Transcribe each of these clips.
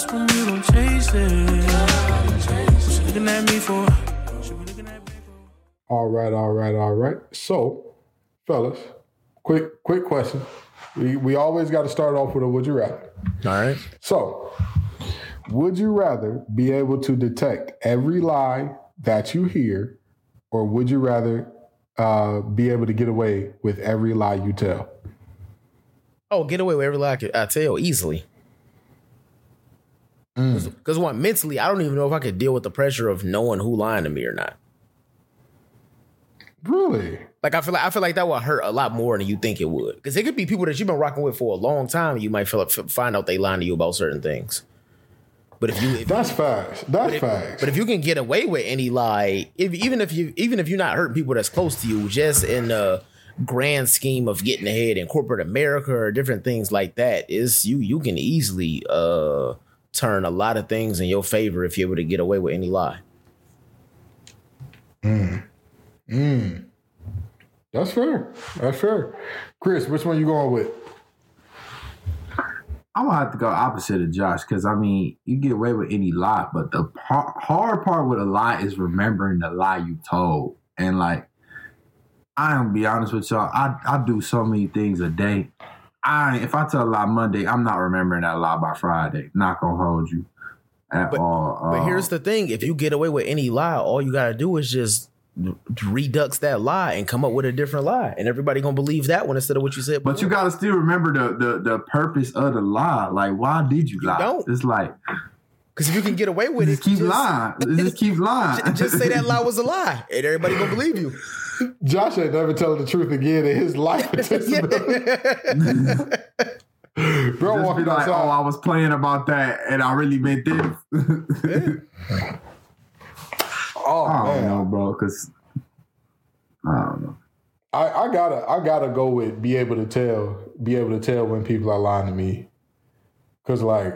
lost when you don't chase it. What looking at me for? What you looking at me for? All right, all right, all right. So, fellas, quick, quick question. We we always got to start off with a would you rather. All right. So, would you rather be able to detect every lie that you hear, or would you rather uh, be able to get away with every lie you tell? Oh, get away with every lie I tell easily. Because one, mentally, I don't even know if I could deal with the pressure of knowing who lying to me or not. Really? Like I feel like I feel like that would hurt a lot more than you think it would. Because it could be people that you've been rocking with for a long time. And you might feel find out they lying to you about certain things. But if you if, That's facts. That's if- facts. but if you can get away with any lie, if, even if you even if you're not hurting people that's close to you, just in the grand scheme of getting ahead in corporate America or different things like that, is you you can easily uh turn a lot of things in your favor if you're able to get away with any lie. Mm. Mm. That's fair. That's fair. Chris, which one you going with? I'm gonna have to go opposite of Josh because I mean you get away with any lie, but the par- hard part with a lie is remembering the lie you told. And like, I am gonna be honest with y'all, I I do so many things a day. I if I tell a lie Monday, I'm not remembering that lie by Friday. Not gonna hold you at But- all. But Uh, here's the thing: if you get away with any lie, all you gotta do is just redux that lie and come up with a different lie, and everybody gonna believe that one instead of what you said. But you gotta still remember the the the purpose of the lie. Like, why did you lie? don't. It's like Because if you can get away with just it, keep just, lying. Just keep lying. j- Just say that lie was a lie, and everybody gonna believe you. Josh ain't never telling the truth again in his life. Bro, Just be walking like, outside. oh, I was playing about that, and I really meant this. oh, I don't oh, man. know, bro, because I don't know. I, I gotta I gotta go with be able to tell be able to tell when people are lying to me, cause like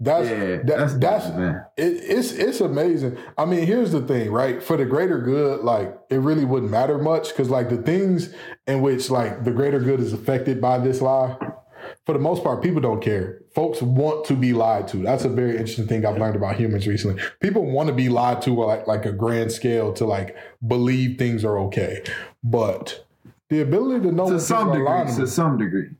that's Yeah, that, that's that's, it, it's it's amazing. I mean, here's the thing, right? For the greater good, like it really wouldn't matter much, cause like the things in which like the greater good is affected by this lie, for the most part, people don't care. Folks want to be lied to. That's a very interesting thing I've learned about humans recently. People want to be lied to like like a grand scale to like believe things are okay, but the ability to know To some degree, to some degree.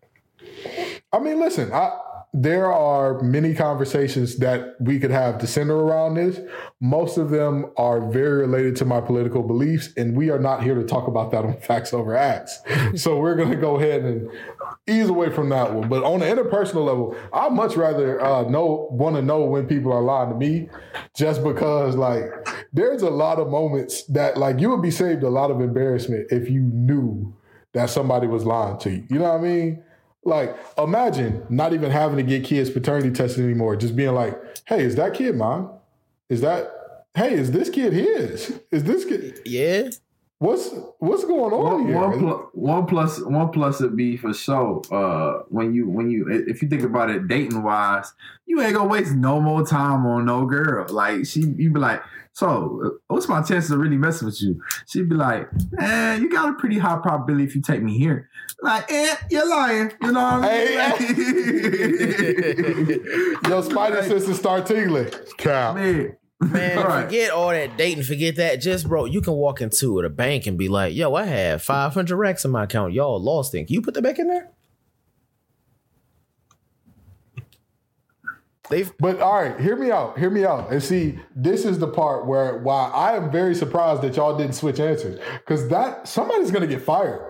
I mean, listen, I there are many conversations that we could have to center around this. Most of them are very related to my political beliefs, and we are not here to talk about that on Facts Over Acts. so we're going to go ahead and ease away from that one. But on an interpersonal level, I much rather uh, know want to know when people are lying to me, just because like there's a lot of moments that like you would be saved a lot of embarrassment if you knew that somebody was lying to you. You know what I mean? Like, imagine not even having to get kids paternity tested anymore. Just being like, "Hey, is that kid mine? Is that? Hey, is this kid his? Is this kid? Yeah, What's what's going on One, here? one, pl- one plus one plus would be for sure. Uh, when you when you if you think about it dating wise, you ain't gonna waste no more time on no girl. Like she, you be like, so uh, what's my chances of really messing with you? She'd be like, eh, you got a pretty high probability if you take me here. Like, eh, you're lying. You know what I mean? Hey, Your spider senses start tingling. Cow. Man, man. All right. Forget all that dating. Forget that. Just bro, you can walk into the bank and be like, "Yo, I have five hundred racks in my account. Y'all lost it. Can you put that back in there?" They've But all right, hear me out. Hear me out. And see, this is the part where why I am very surprised that y'all didn't switch answers. Because that somebody's gonna get fired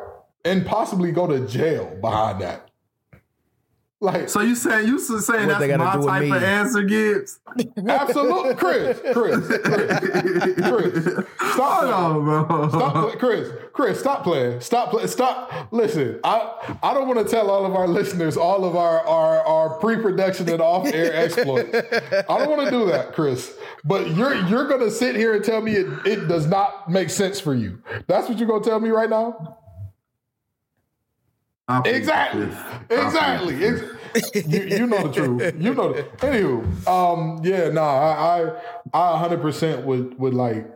and possibly go to jail behind that. Like So you saying you saying What they that's gotta my type me? of answer, Gibbs? absolute Chris, Chris, Chris, Chris. Stop Hold on, bro. Stop, Chris. Chris, stop playing. Stop playing. Stop. Listen, I I don't want to tell all of our listeners all of our our, our pre-production and off-air exploits. I don't want to do that, Chris. But you're you're gonna sit here and tell me it, it does not make sense for you. That's what you're gonna tell me right now. I'll plead the Exactly. fifth. I'll plead Exactly. The fifth. Ex- you, you know the truth. You know. The, anywho, um, yeah, nah, I, I, I 100 percent would would like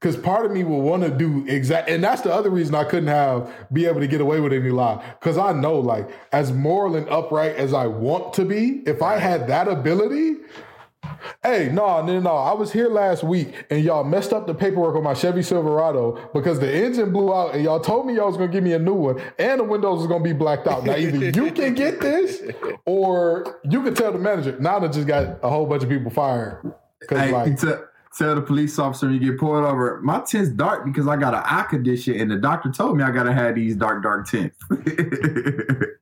because part of me will want to do exact, and that's the other reason I couldn't have be able to get away with any lie because I know like as moral and upright as I want to be, if I had that ability. Hey, no, no, no. I was here last week and y'all messed up the paperwork on my Chevy Silverado because the engine blew out and y'all told me y'all was gonna give me a new one and the windows was gonna be blacked out. Now either you can get this or you can tell the manager. Now they just got a whole bunch of people fired. Cause Hey, like tell the police officer when you get pulled over. My tint's dark because I got an eye condition, and the doctor told me I gotta have these dark, dark tints.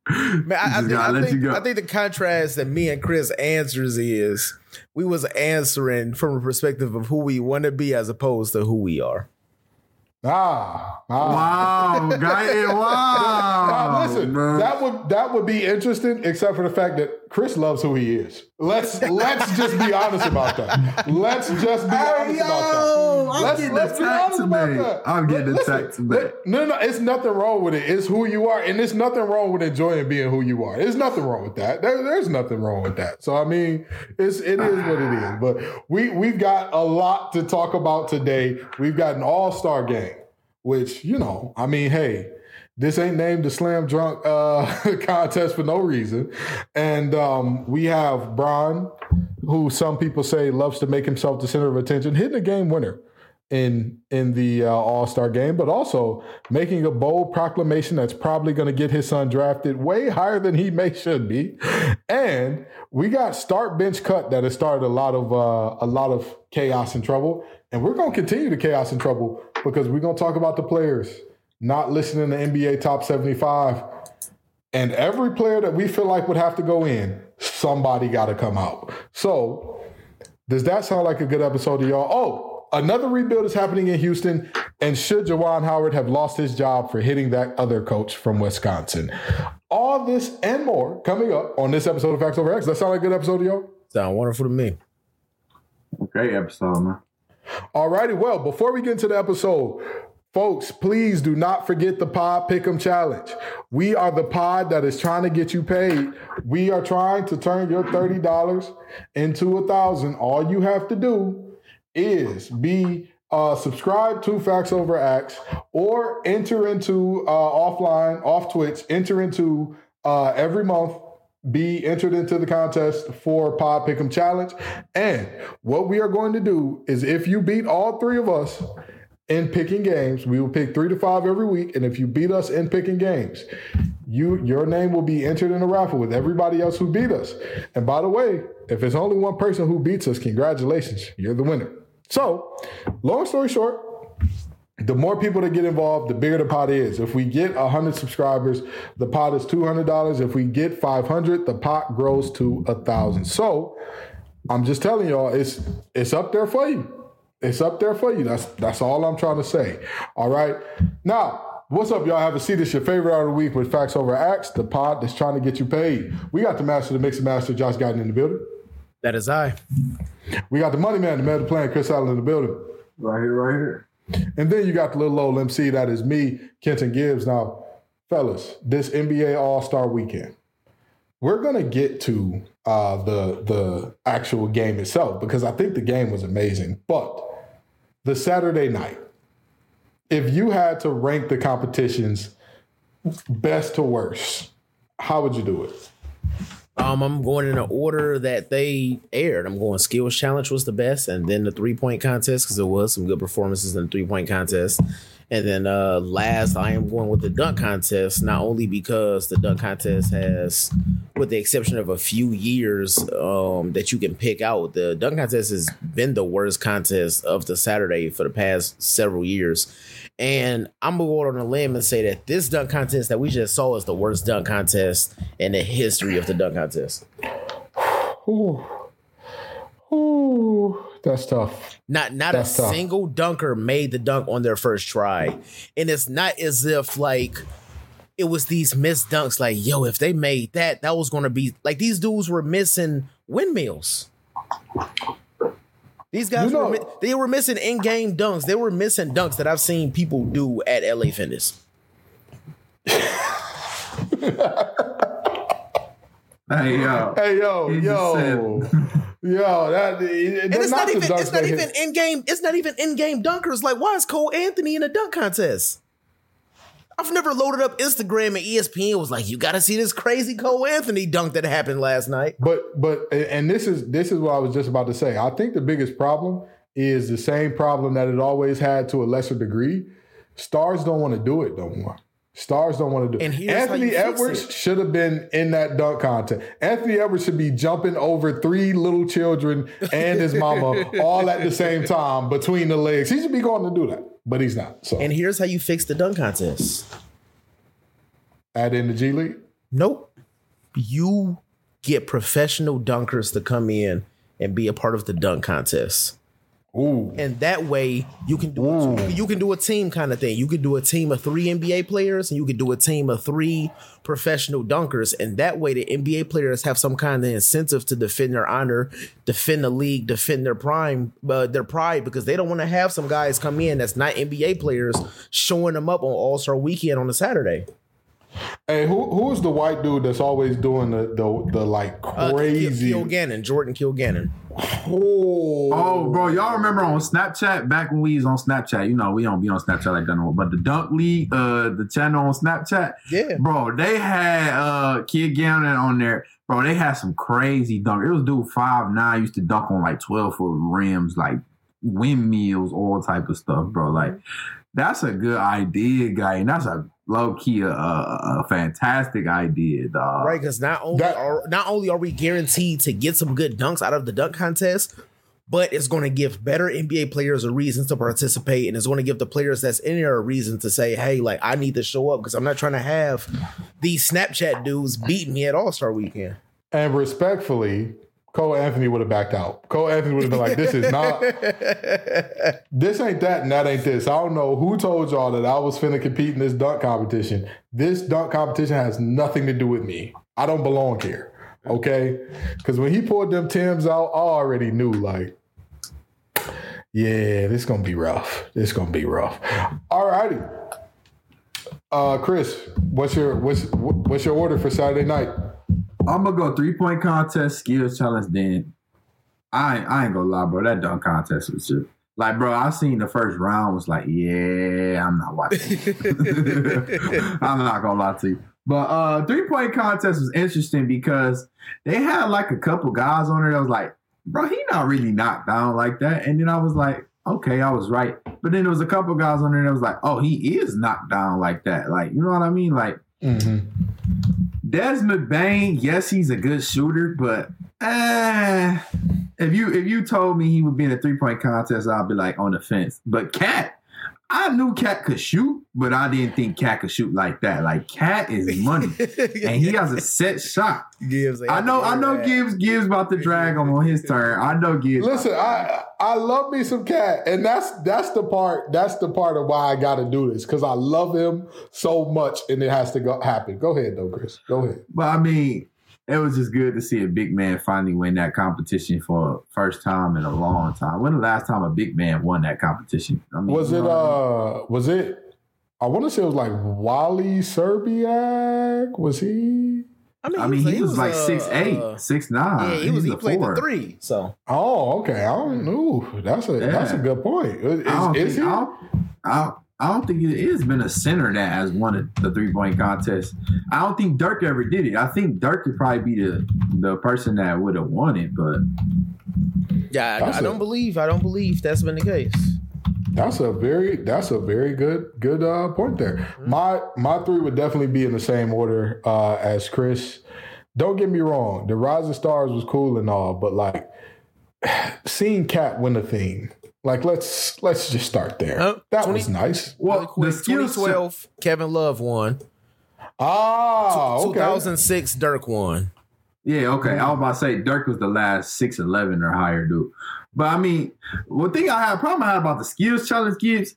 Man, I, I, think, I, let think, you go. I think the contrast that me and Chris answers is we was answering from a perspective of who we want to be as opposed to who we are. ah, ah. wow, guy, wow. Now, listen, bro. that would that would be interesting, except for the fact that Chris loves who he is. Let's let's just be honest about that. Let's just be Hey, honest yo, about that. I'm Let's, getting let's be honest about that. I'm getting Listen, attacked today. No, no, it's nothing wrong with it. It's who you are, and it's nothing wrong with enjoying being who you are. There's nothing wrong with that. There, there's nothing wrong with that. So I mean, it's it is what it is. But we we've got a lot to talk about today. We've got an all star game, which you know, I mean, hey. This ain't named the slam drunk uh, contest for no reason. And um, we have Bron, who some people say loves to make himself the center of attention, hitting a game winner in in the uh, All Star game, but also making a bold proclamation that's probably going to get his son drafted way higher than he may should be. And we got start bench cut that has started a lot of uh, a lot of chaos and trouble, and we're going to continue the chaos and trouble because we're going to talk about the players not listening to NBA Top Seventy Five. And every player that we feel like would have to go in, somebody got to come out. So, does that sound like a good episode to y'all? Oh, another rebuild is happening in Houston. And should Juwan Howard have lost his job for hitting that other coach from Wisconsin? All this and more coming up on this episode of Facts Over Acts. That sound like a good episode to y'all? Sound wonderful to me. Great episode, man. All righty. Well, before we get into the episode, folks, please do not forget the Pod Pick'em Challenge. We are the pod that is trying to get you paid. We are trying to turn your $30 into a thousand. All you have to do is be uh, to Facts Over Acts or enter into uh, offline, off Twitch, enter into uh, every month be entered into the contest for Pod Pick'em Challenge. And what we are going to do is if you beat all three of us in picking games, we will pick three to five every week. And if you beat us in picking games, you your name will be entered in a raffle with everybody else who beat us. And by the way, if it's only one person who beats us, congratulations, you're the winner. So, long story short, the more people that get involved, the bigger the pot is. If we get 100 subscribers, the pot is $200. If we get 500, the pot grows to a 1000. So, I'm just telling y'all it's it's up there for you. It's up there for you. That's that's all I'm trying to say. All right. Now, what's up, y'all? Have a seat. It's your favorite hour of the week with Facts Over Acts, the pod that's trying to get you paid. We got the master, the mix and master, Josh Guyton in the building. That is I. We got the money man, the man of the plan, Chris Allen in the building. Right here, right here. And then you got the little old MC that is me, Kenton Gibbs. Now, fellas, this NBA All Star Weekend, we're gonna get to uh, the the actual game itself because I think the game was amazing. But the Saturday night, if you had to rank the competitions best to worst, how would you do it? Um, I'm going in the order that they aired. I'm going skills challenge was the best, and then the three point contest because there was some good performances in the three point contest. And then uh last, I am going with the dunk contest, not only because the dunk contest has, with the exception of a few years um, that you can pick out, the dunk contest has been the worst contest of the Saturday for the past several years. And I'm gonna go out on a limb and say that this dunk contest that we just saw is the worst dunk contest in the history of the dunk contest. Ooh, ooh, that's tough. Not not That's a tough. single dunker made the dunk on their first try. And it's not as if like it was these missed dunks like, yo, if they made that, that was gonna be like these dudes were missing windmills. These guys You know- were they were missing in-game dunks. They were missing dunks that I've seen people do at LA Fitness. Hey, yo. Hey yo, He yo, yo, that And it's not, even it's not even in game, it's not even in-game dunkers. Like, why is Cole Anthony in a dunk contest? I've never loaded up Instagram and ESPN was like, you got to see this crazy Cole Anthony dunk that happened last night. But but and this is this is what I was just about to say. I think the biggest problem is the same problem that it always had to a lesser degree. Stars don't want to do it no more. Stars don't want to do And it. here's how Anthony Edwards should have been in that dunk contest. Anthony Edwards should be jumping over three little children and his mama all at the same time between the legs. He should be going to do that, but he's not. So And here's how you fix the dunk contest. add in the G League. Nope. You get professional dunkers to come in and be a part of the dunk contest. Ooh, And that way you can do a, you can do a team kind of thing. You could do a team of three NBA players and you could do a team of three professional dunkers. And that way the NBA players have some kind of incentive to defend their honor, defend the league, defend their prime, uh, their pride, because they don't want to have some guys come in that's not NBA players showing them up on All Star Weekend on a Saturday. Hey, who who's the white dude that's always doing the the, the like Uh, crazy? Kill, Kilganon, Jordan Kilganon. oh, Oh, bro, y'all remember on Snapchat back when we was on Snapchat? You know, we don't be on Snapchat like that no more. But the Dunk League, uh, the channel on Snapchat, Yeah. bro, they had uh Kid Gannon on there. Bro, they had some crazy dunk. It was dude five nine used to dunk on like twelve foot rims, like windmills, all type of stuff, bro. Like that's a good idea, guy, and that's a low key a, uh, a, a fantastic idea, dog. right? Because not only That- are not only are we guaranteed to get some good dunks out of the dunk contest, but it's going to give better NBA players a reason to participate, and it's going to give the players that's in there a reason to say, "Hey, like I need to show up because I'm not trying to have these Snapchat dudes beat me at All Star Weekend." And respectfully, Cole Anthony would have backed out. Cole Anthony would have been like, "This is not, this ain't that, and that ain't this." I don't know who told y'all that I was finna compete in this dunk competition. This dunk competition has nothing to do with me. I don't belong here. Okay, because when he pulled them Tims out, I already knew like, yeah, this gonna be rough. This gonna be rough. All righty. Uh, Chris, what's your what's what's your order for Saturday night? I'm gonna go three point contest, skills challenge. Then I ain't- I ain't gonna lie, bro. That dunk contest was just like, bro. I seen the first round was like, yeah, I'm not watching. I'm not gonna lie to you. But uh three point contest was interesting because they had like a couple guys on there that was like, bro, he not really knocked down like that. And then I was like, okay, I was right. But then there was a couple guys on there that was like, oh, he is knocked down like that. Like, you know what I mean? Like, Mm-hmm. Desmond Bane, yes, he's a good shooter, but uh, if you if you told me he would be in a three point contest, I'd be like on the fence. But Cat, I knew Cat could shoot, but I didn't think Cat could shoot like that. Like Cat is money, and he has a set shot. Gibbs. I know, I know. Gibbs, Gibbs about to drag him on his turn. I know Gibbs. Listen, I I love me some cat, and that's that's the part that's the part of why I got to do this because I love him so much, and it has to go happen. Go ahead, though, Chris. Go ahead. But I mean, it was just good to see a big man finally win that competition for first time in a long time. When the last time a big man won that competition? I mean, Was it know what I mean? uh was it? I want to say it was like Wally Szczerbiak. Was he? I mean, I mean, he, was, like uh, six eight, uh, six nine. yeah, he was. He a played four. the three. So Oh, okay. I don't know. That's a that's a good point. Is, I don't, is think, he? I, don't, I, don't- I don't think it has been a center that has won the three point contest. I don't think Dirk ever did it. I think Dirk could probably be the the person that would have won it, but yeah, I, That's I a- don't believe. I don't believe that's been the case. That's a very that's a very good good uh, point there. My my three would definitely be in the same order uh, as Chris. Don't get me wrong, the Rising Stars was cool and all, but like seeing Cat win the thing, like let's let's just start there. Huh? that 20 was nice. well, Really quick, the skills 2012, Kevin Love won. Ah, okay. 2006, Dirk won. Yeah, okay. I was about to say Dirk was the last six eleven or higher dude. But I mean, one thing I had problem I had about the skills challenge gives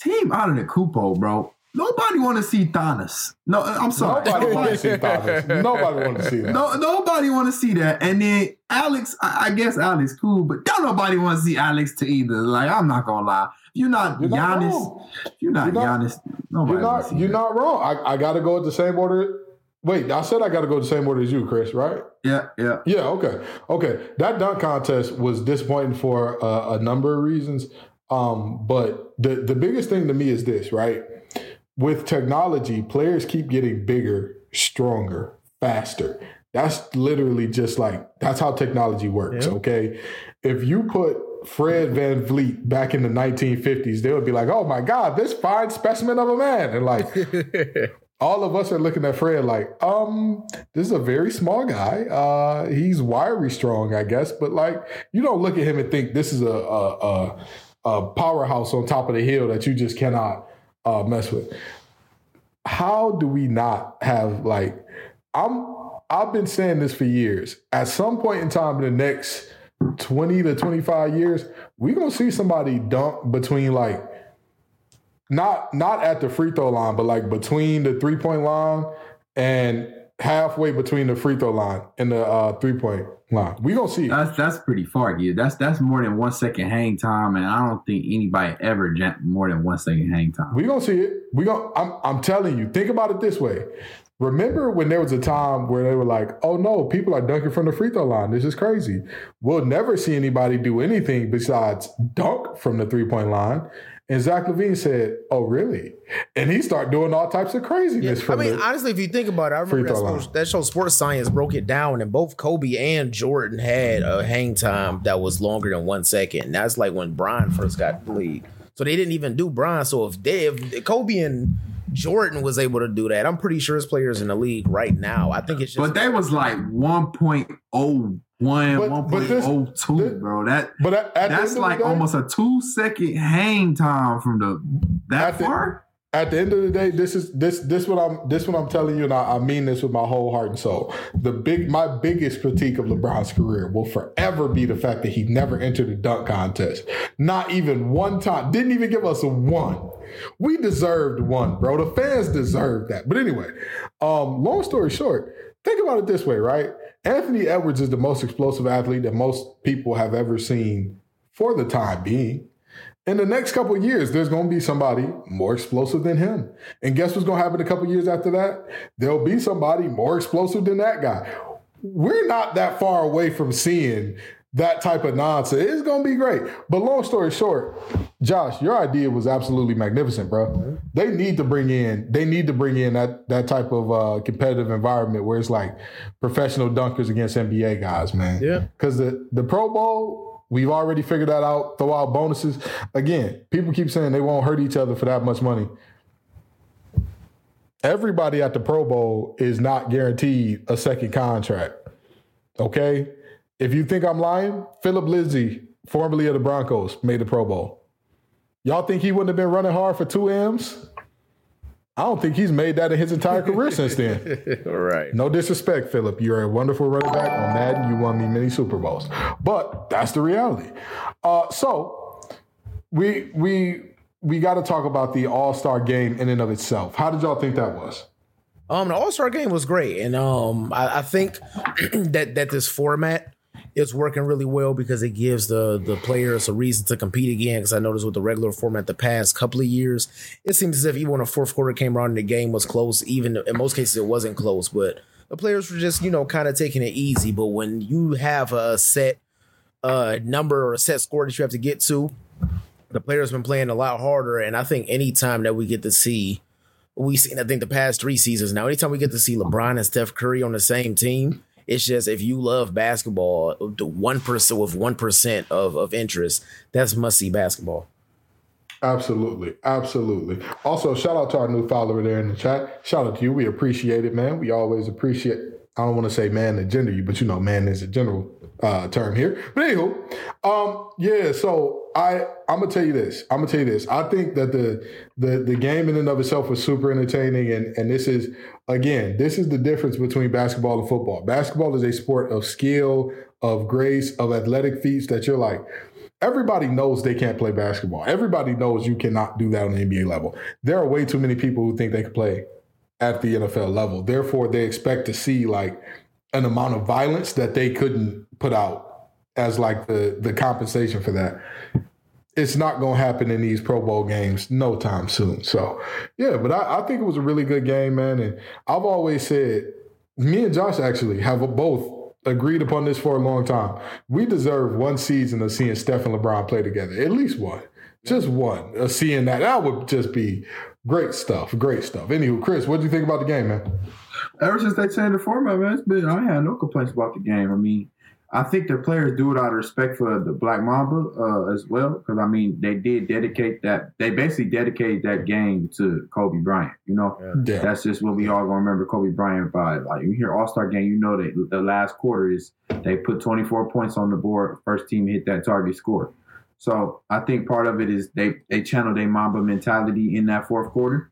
team out of the Kupo, bro. Nobody want to see Thanos. No, I'm sorry. Nobody want to see Thomas. Nobody wanted to see that. No, nobody want to see that. And then Alex, I, I guess Alex cool, but don't nobody want to see Alex to either. Like I'm not gonna lie, you're not You're Giannis, if you're not You're Giannis, nobody You're not you're that. not wrong. I, I got to go at the same order. Wait, I said I got to go the same order as you, Chris. Right? Yeah, yeah. Yeah, okay. Okay. That dunk contest was disappointing for uh, a number of reasons. Um, but the, the biggest thing to me is this, right? With technology, players keep getting bigger, stronger, faster. That's literally just like that's how technology works. Yeah. Okay. If you put Fred VanVleet back in the 1950s, they would be like, oh my God, this fine specimen of a man. And like all of us are looking at Fred like, um, this is a very small guy. Uh, he's wiry strong, I guess, but like you don't look at him and think this is a a, a, a powerhouse on top of the hill that you just cannot uh, mess with. How do we not have like I'm I've been saying this for years. At some point in time in the next 20 to 25 years, we're gonna see somebody dunk between like not not at the free throw line, but like between the three point line and halfway between the free throw line and the uh, three point line. We gonna see. That's that's pretty far, yeah. That's that's more than one second hang time, and I don't think anybody ever jumped more than one second hang time. We gonna see it. We gonna. I'm I'm telling you. Think about it this way. Remember when there was a time where they were like, "Oh no, people are dunking from the free throw line. This is crazy. We'll never see anybody do anything besides dunk from the three point line." And Zach LaVine said, "Oh really?" And he started doing all types of craziness I from mean, the, honestly, if you think about it, I remember that, throw line. show, that show Sports Science broke it down, and both Kobe and Jordan had a hang time that was longer than one second. That's like when Brian first got the league. So they didn't even do Brian. So if they, if Kobe and Jordan was able to do that, I'm pretty sure his players in the league right now. I think it's just But they was like oh 1.01, But- but 1.02, bro. That but at, at that's like day, almost a two second hang time from the that At the- at the end of the day, this is this this what I'm this what I'm telling you, and I, I mean this with my whole heart and soul. The big my biggest critique of LeBron's career will forever be the fact that he never entered a dunk contest. Not even one time. Didn't even give us a one. We deserved one, bro. The fans deserved that. But anyway, um, long story short, think about it this way, right? Anthony Edwards is the most explosive athlete that most people have ever seen for the time being. In the next couple years, there's going to be somebody more explosive than him. And guess what's going to happen a couple years after that? There'll be somebody more explosive than that guy. We're not that far away from seeing that type of nonsense. It's going to be great. But long story short, Josh, your idea was absolutely magnificent, bro. They need to bring in, they need to bring in that that type of uh, competitive environment where it's like professional dunkers against NBA guys, man. Yeah. Because the the Pro Bowl, we've already figured that out. Throw out bonuses. Again, people keep saying they won't hurt each other for that much money. Everybody at the Pro Bowl is not guaranteed a second contract. Okay? If you think I'm lying, Phillip Lindsay, formerly of the Broncos, made the Pro Bowl. Y'all think he wouldn't have been running hard for two M's? I don't think he's made that in his entire career since then. all right. No disrespect, Philip. You're a wonderful running back on Madden. You won me many Super Bowls, but that's the reality. Uh, so we we we got to talk about the All Star game in and of itself. How did y'all think that was? Um, the All Star game was great, and um, I, I think that that this format is working really well because it gives the the players a reason to compete again. Because I noticed with the regular format the past couple of years, it seems as if even when a fourth quarter came around and the game was close, even in most cases it wasn't close, but the players were just you know kind of taking it easy. But when you have a set uh number or a set score that you have to get to, the players have been playing a lot harder, and I think anytime that we get to see we seen I think the past three seasons now. Anytime we get to see LeBron and Steph Curry on the same team, it's just if you love basketball, the one percent with one percent of of interest, that's must see basketball. Absolutely, absolutely. Also, shout out to our new follower there in the chat. Shout out to you. We appreciate it, man. We always appreciate. I don't want to say man and gender you, but you know, man is a general uh, term here. But anywho, um, yeah. So I, I'm gonna tell you this. I'm gonna tell you this. I think that the the the game in and of itself was super entertaining, and and this is again, this is the difference between basketball and football. Basketball is a sport of skill, of grace, of athletic feats that you're like. Everybody knows they can't play basketball. Everybody knows you cannot do that on the NBA level. There are way too many people who think they can play at the NFL level. Therefore, they expect to see like an amount of violence that they couldn't put out as like the the compensation for that. It's not going to happen in these Pro Bowl games no time soon. So, yeah, but I, I think it was a really good game, man. And I've always said, me and Josh actually have both agreed upon this for a long time. We deserve one season of seeing Steph and LeBron play together, at least one. Just one. Uh, seeing that, that would just be great stuff. Great stuff. Anywho, Chris, what do you think about the game, man? Ever since they changed the format, man, it's been I had no complaints about the game. I mean, I think the players do it out of respect for the Black Mamba uh, as well, because I mean they did dedicate that. They basically dedicated that game to Kobe Bryant. You know, Yeah. that's just what we all gonna remember Kobe Bryant by. Like you hear All Star game, you know that the last quarter is they put 24 points on the board. First team hit that target score. So I think part of it is they they channel their Mamba mentality in that fourth quarter.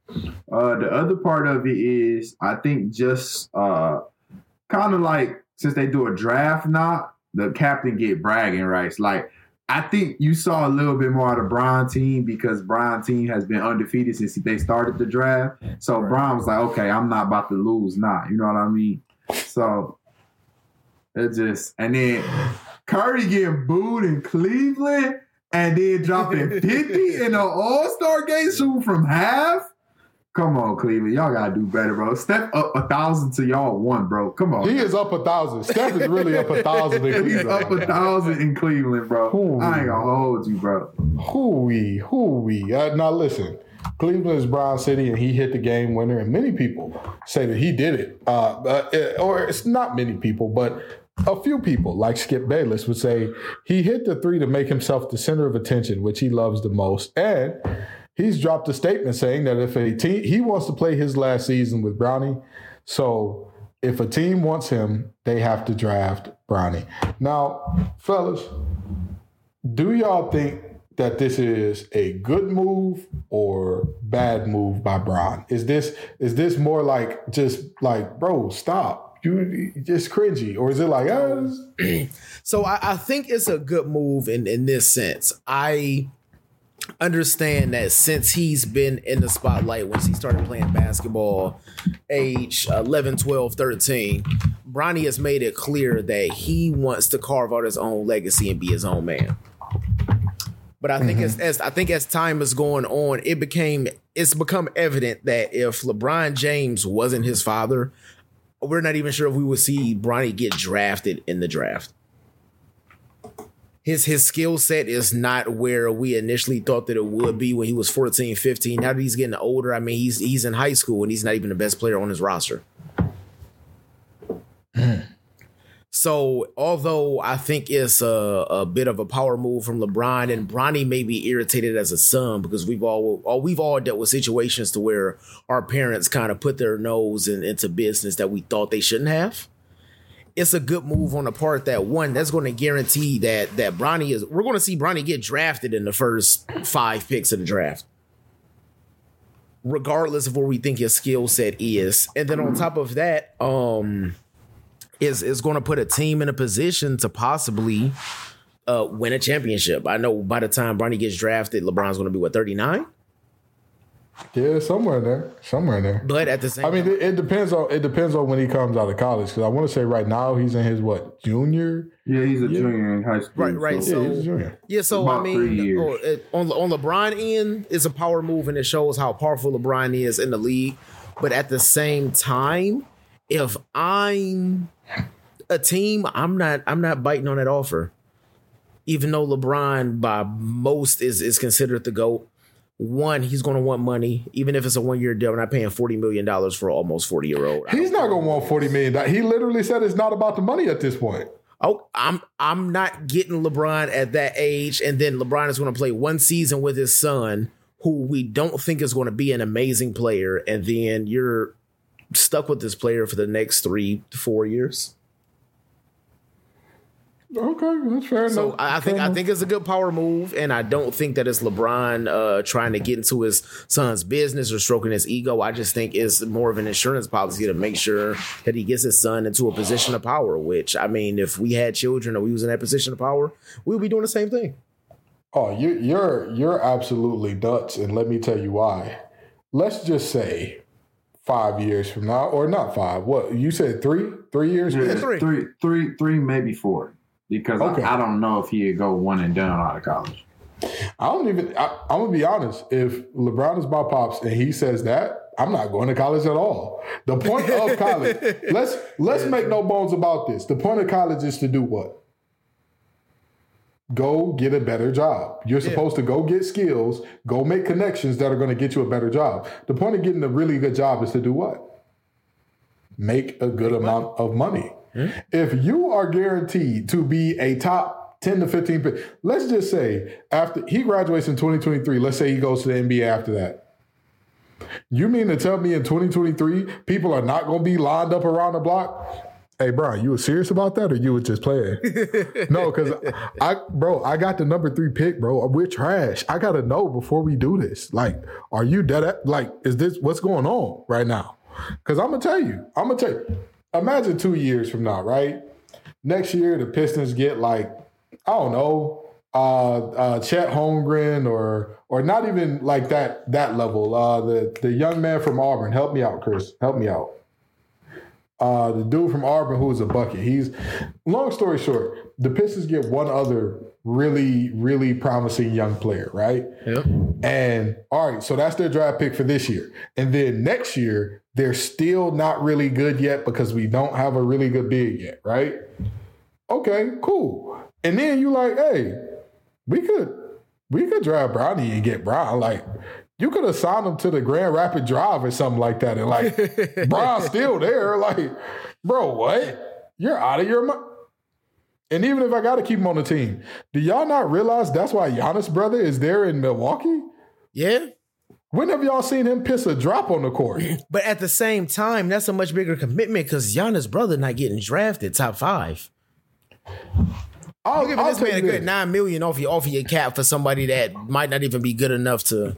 Uh, the other part of it is I think just uh, kind of like since they do a draft now, the captain get bragging rights. Like I think you saw a little bit more of the Brian team because Brian team has been undefeated since they started the draft. So Brian was like, okay, I'm not about to lose now. You know what I mean? So it just and then Curry getting booed in Cleveland and then dropping 50 in an All-Star game shooting from half. Come on, Cleveland. Y'all gotta do better, bro. Step up a thousand to y'all one, bro. Come on. He is up a thousand. Steph is really up a thousand in He's Cleveland. up a thousand in Cleveland, bro. Ooh. I ain't gonna hold you, bro. Hooey, hooey. Uh, now listen, Cleveland is Brown City, and he hit the game winner. And many people say that he did it, uh, uh, or it's not many people, but a few people, like Skip Bayless, would say he hit the three to make himself the center of attention, which he loves the most. And he's dropped a statement saying that if a team he wants to play his last season with Bronny, so if a team wants him, they have to draft Bronny. Now, fellas, do y'all think that this is a good move or bad move by Bron? Is this is this more like just like, bro, stop. You just cringy, or is it like, oh, So I, I think it's a good move in in this sense. I understand that since he's been in the spotlight once he started playing basketball age 11 12 13 bronny has made it clear that he wants to carve out his own legacy and be his own man. But i think mm-hmm. as, as i think as time is going on it became it's become evident that if lebron james wasn't his father we're not even sure if we would see bronny get drafted in the draft his his skill set is not where we initially thought that it would be when he was 14 15 now that he's getting older i mean he's he's in high school and he's not even the best player on his roster. So although i think it's a, a bit of a power move from lebron and bronny may be irritated as a son because we've all, all we've all dealt with situations to where our parents kind of put their nose in, into business that we thought they shouldn't have it's a good move on the part that one that's going to guarantee that that Bronny is. We're going to see Bronny get drafted in the first five picks of the draft, regardless of where we think his skill set is. And then on top of that, um, is is going to put a team in a position to possibly uh win a championship. I know by the time Bronny gets drafted, LeBron's going to be what thirty nine. Yeah, somewhere in there, somewhere in there. But at the same, I mean, it, it depends on it depends on when he comes out of college. Because I want to say right now he's in his what junior? Yeah, he's a junior in high school. Right, right, Yeah, So- he's a junior. Yeah, so About I mean, three years. oh, it- on on LeBron end, it's a power move and it shows how powerful LeBron is in the league. But at the same time, if I'm a team, I'm not I'm not biting on that offer. Even though LeBron by most is is considered the GOAT. One, he's gonna want money, even if it's a one year deal. We're not paying forty million dollars for almost forty year old. He's not going to want forty million. He literally said it's not about the money at this point. Oh, I'm I'm not getting LeBron at that age, and then LeBron is going to play one season with his son, who we don't think is going to be an amazing player, and then you're stuck with this player for the next three to four years. Okay, that's fair So enough. I, I Fair think I think it's a good power move, and I don't think that it's LeBron uh, trying to get into his son's business or stroking his ego. I just think it's more of an insurance policy to make sure that he gets his son into a position of power. Which I mean, if we had children or we was in that position of power, we would be doing the same thing. Oh, you're you're you're absolutely nuts, and let me tell you why. Let's just say five years from now, or not five. What you said? Three, three years. Yeah, three. three, three, three, maybe four. Because Okay. I, I don't know if he'd go one and done out of college. I don't even. I, I'm gonna be honest. If LeBron is my pops and he says that, I'm not going to college at all. The point of college. let's let's make no bones about this. The point of college is to do what? go get a better job. You're supposed to go get skills, go make connections that are going to get you a better job. The point of getting a really good job is to do what? Make a good amount of money. If you are guaranteed to be a top 10 to 15 pick, let's just say after he graduates in 2023, let's say he goes to the NBA after that. You mean to tell me in 2023 people are not going to be lined up around the block? Hey, Brian, you were serious about that, or you were just playing? no, because I, bro, I got the number three pick, bro. We're trash. I gotta know before we do this. Like, are you dead? At, like, is this what's going on right now? Because I'm gonna tell you, I'm gonna tell you. Imagine two years from now, right? Next year, the Pistons get like, I don't know, uh, uh, Chet Holmgren or or not even like that that level. Uh, the the young man from Auburn. Help me out, Chris. Help me out. Uh, the dude from Auburn who is a bucket. He's long story short, the Pistons get one other really, really promising young player, right? Yep. And all right, so that's their draft pick for this year. And then next year, they're still not really good yet because we don't have a really good big yet, right? Okay, cool. And then you like, hey, we could we could drive Bronny and get Bron. Like, you could have signed him to the Grand Rapid Drive or something like that. And like, Bron's still there. Like, bro, what? You're out of your mind. And even if I got to keep him on the team, do y'all not realize that's why Giannis' brother is there in Milwaukee? Yeah. When have y'all seen him piss a drop on the court? But at the same time, that's a much bigger commitment because Giannis' brother not getting drafted top five. I'll, You're giving I'll this man a good nine million off your off your cap for somebody that might not even be good enough to.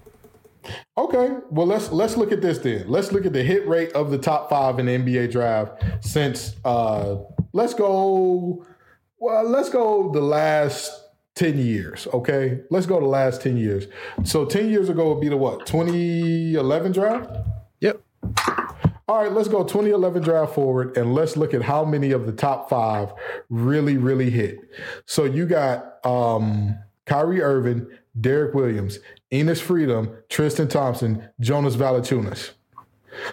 Okay, well let's let's look at this then. Let's look at the hit rate of the top five in the NBA draft since uh let's go well let's go the last 10 years, okay? Let's go the last 10 years. So 10 years ago would be the what? 2011 draft? Yep. All right, let's go 2011 draft forward and let's look at how many of the top five really, really hit. So you got um, Kyrie Irving, Derrick Williams, Enes Freedom, Tristan Thompson, Jonas Valanciunas.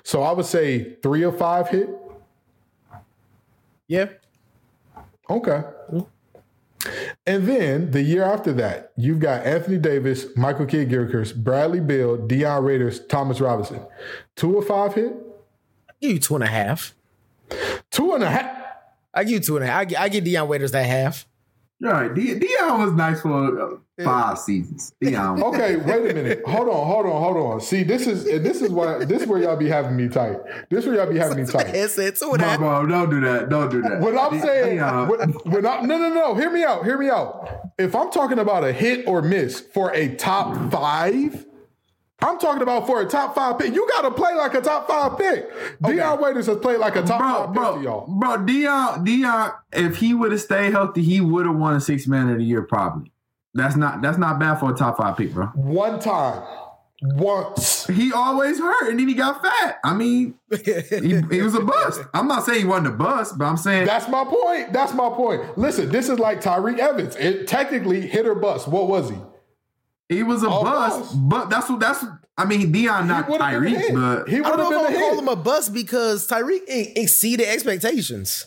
So I would say three of five hit. Yeah. Okay. And then the year after that, you've got Anthony Davis, Michael Kidd Gilchrist, Bradley Beal, Dion Waiters, Thomas Robinson. Two of five hit. give you two and a half. Two and a half. I give you two and a half. I, I give Dion Waiters that half. You're right. Dion was nice for uh, five seasons. Dion. Okay, wait a minute. Hold on, hold on, hold on. See, this is and this is why this is where y'all be having me tight. This is where y'all be having me tight. It said two and Bro, don't do that. Don't do that. What I'm saying, Dion- when, when I, no, no, no, hear me out, hear me out. If I'm talking about a hit or miss for a top five, I'm talking about for a top five pick. You got to play like a top five pick. Dion Waiters has played like a top bro, five pick to bro, y'all. bro, Dion, Dion, if he would have stayed healthy, he would have won a six man of the year probably. That's not that's not bad for a top five pick, bro. One time, once. He always hurt and then he got fat. I mean, he, he was a bust. I'm not saying he wasn't a bust, but I'm saying That's my point. That's my point. Listen, this is like Tyreke Evans. It technically hit or bust. What was he? He was a Oh, bust. bust. But that's what that's. I mean, Dion not would've been a Tyreke, but he I would don't have know if been I a would call hit. him a bust because Tyreke e- exceeded expectations.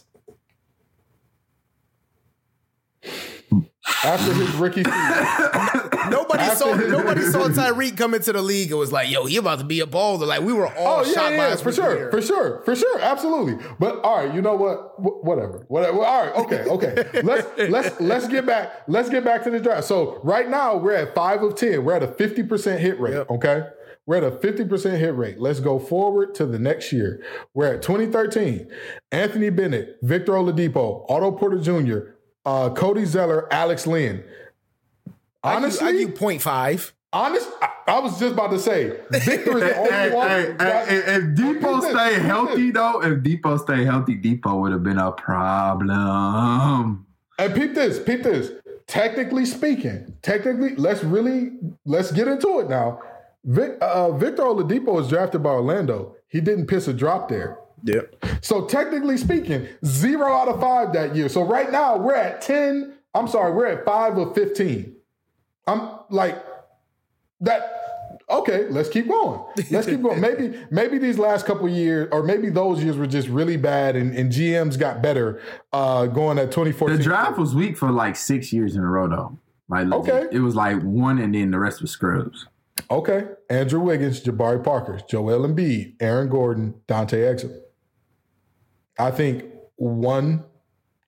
After his rookie. Nobody After saw nobody saw Tyreke come into the league and was like, "Yo, he about to be a baller." Like we were all Oh yeah, shocked by yeah, for sure, for sure, for sure, absolutely. But all right, you know what? Wh- Whatever, whatever. All right, okay, okay. let's let's let's get back. Let's get back to the draft. So right now we're at five of ten. We're at a fifty percent hit rate. Yep. Okay, we're at a fifty percent hit rate. Let's go forward to the next year. We're at twenty thirteen. Anthony Bennett, Victor Oladipo, Otto Porter Jr., uh, Cody Zeller, Alex Len. Honestly, I give point five. honest, I, I was just about to say Victor is the only Hey, one. hey, that- hey, hey, if Dipo stay healthy though, if Dipo stay healthy, Dipo would have been a problem. And peep this, peep this. Technically speaking, technically, let's really let's get into it now. Vic, uh, Victor Oladipo was drafted by Orlando. He didn't piss a drop there. Yep. So technically speaking, zero out of five that year. So right now we're at ten. I'm sorry, we're at five of fifteen. I'm like that. Okay, let's keep going. Let's keep going. Maybe maybe these last couple years, or maybe those years were just really bad, and, and GMs got better uh, going at 2014. The draft was weak for like six years in a row, though. Like, legit. Okay. it was like one, and then the rest was scrubs. Okay, Andrew Wiggins, Jabari Parker, Joel Embiid, Aaron Gordon, Dante Exum. I think one,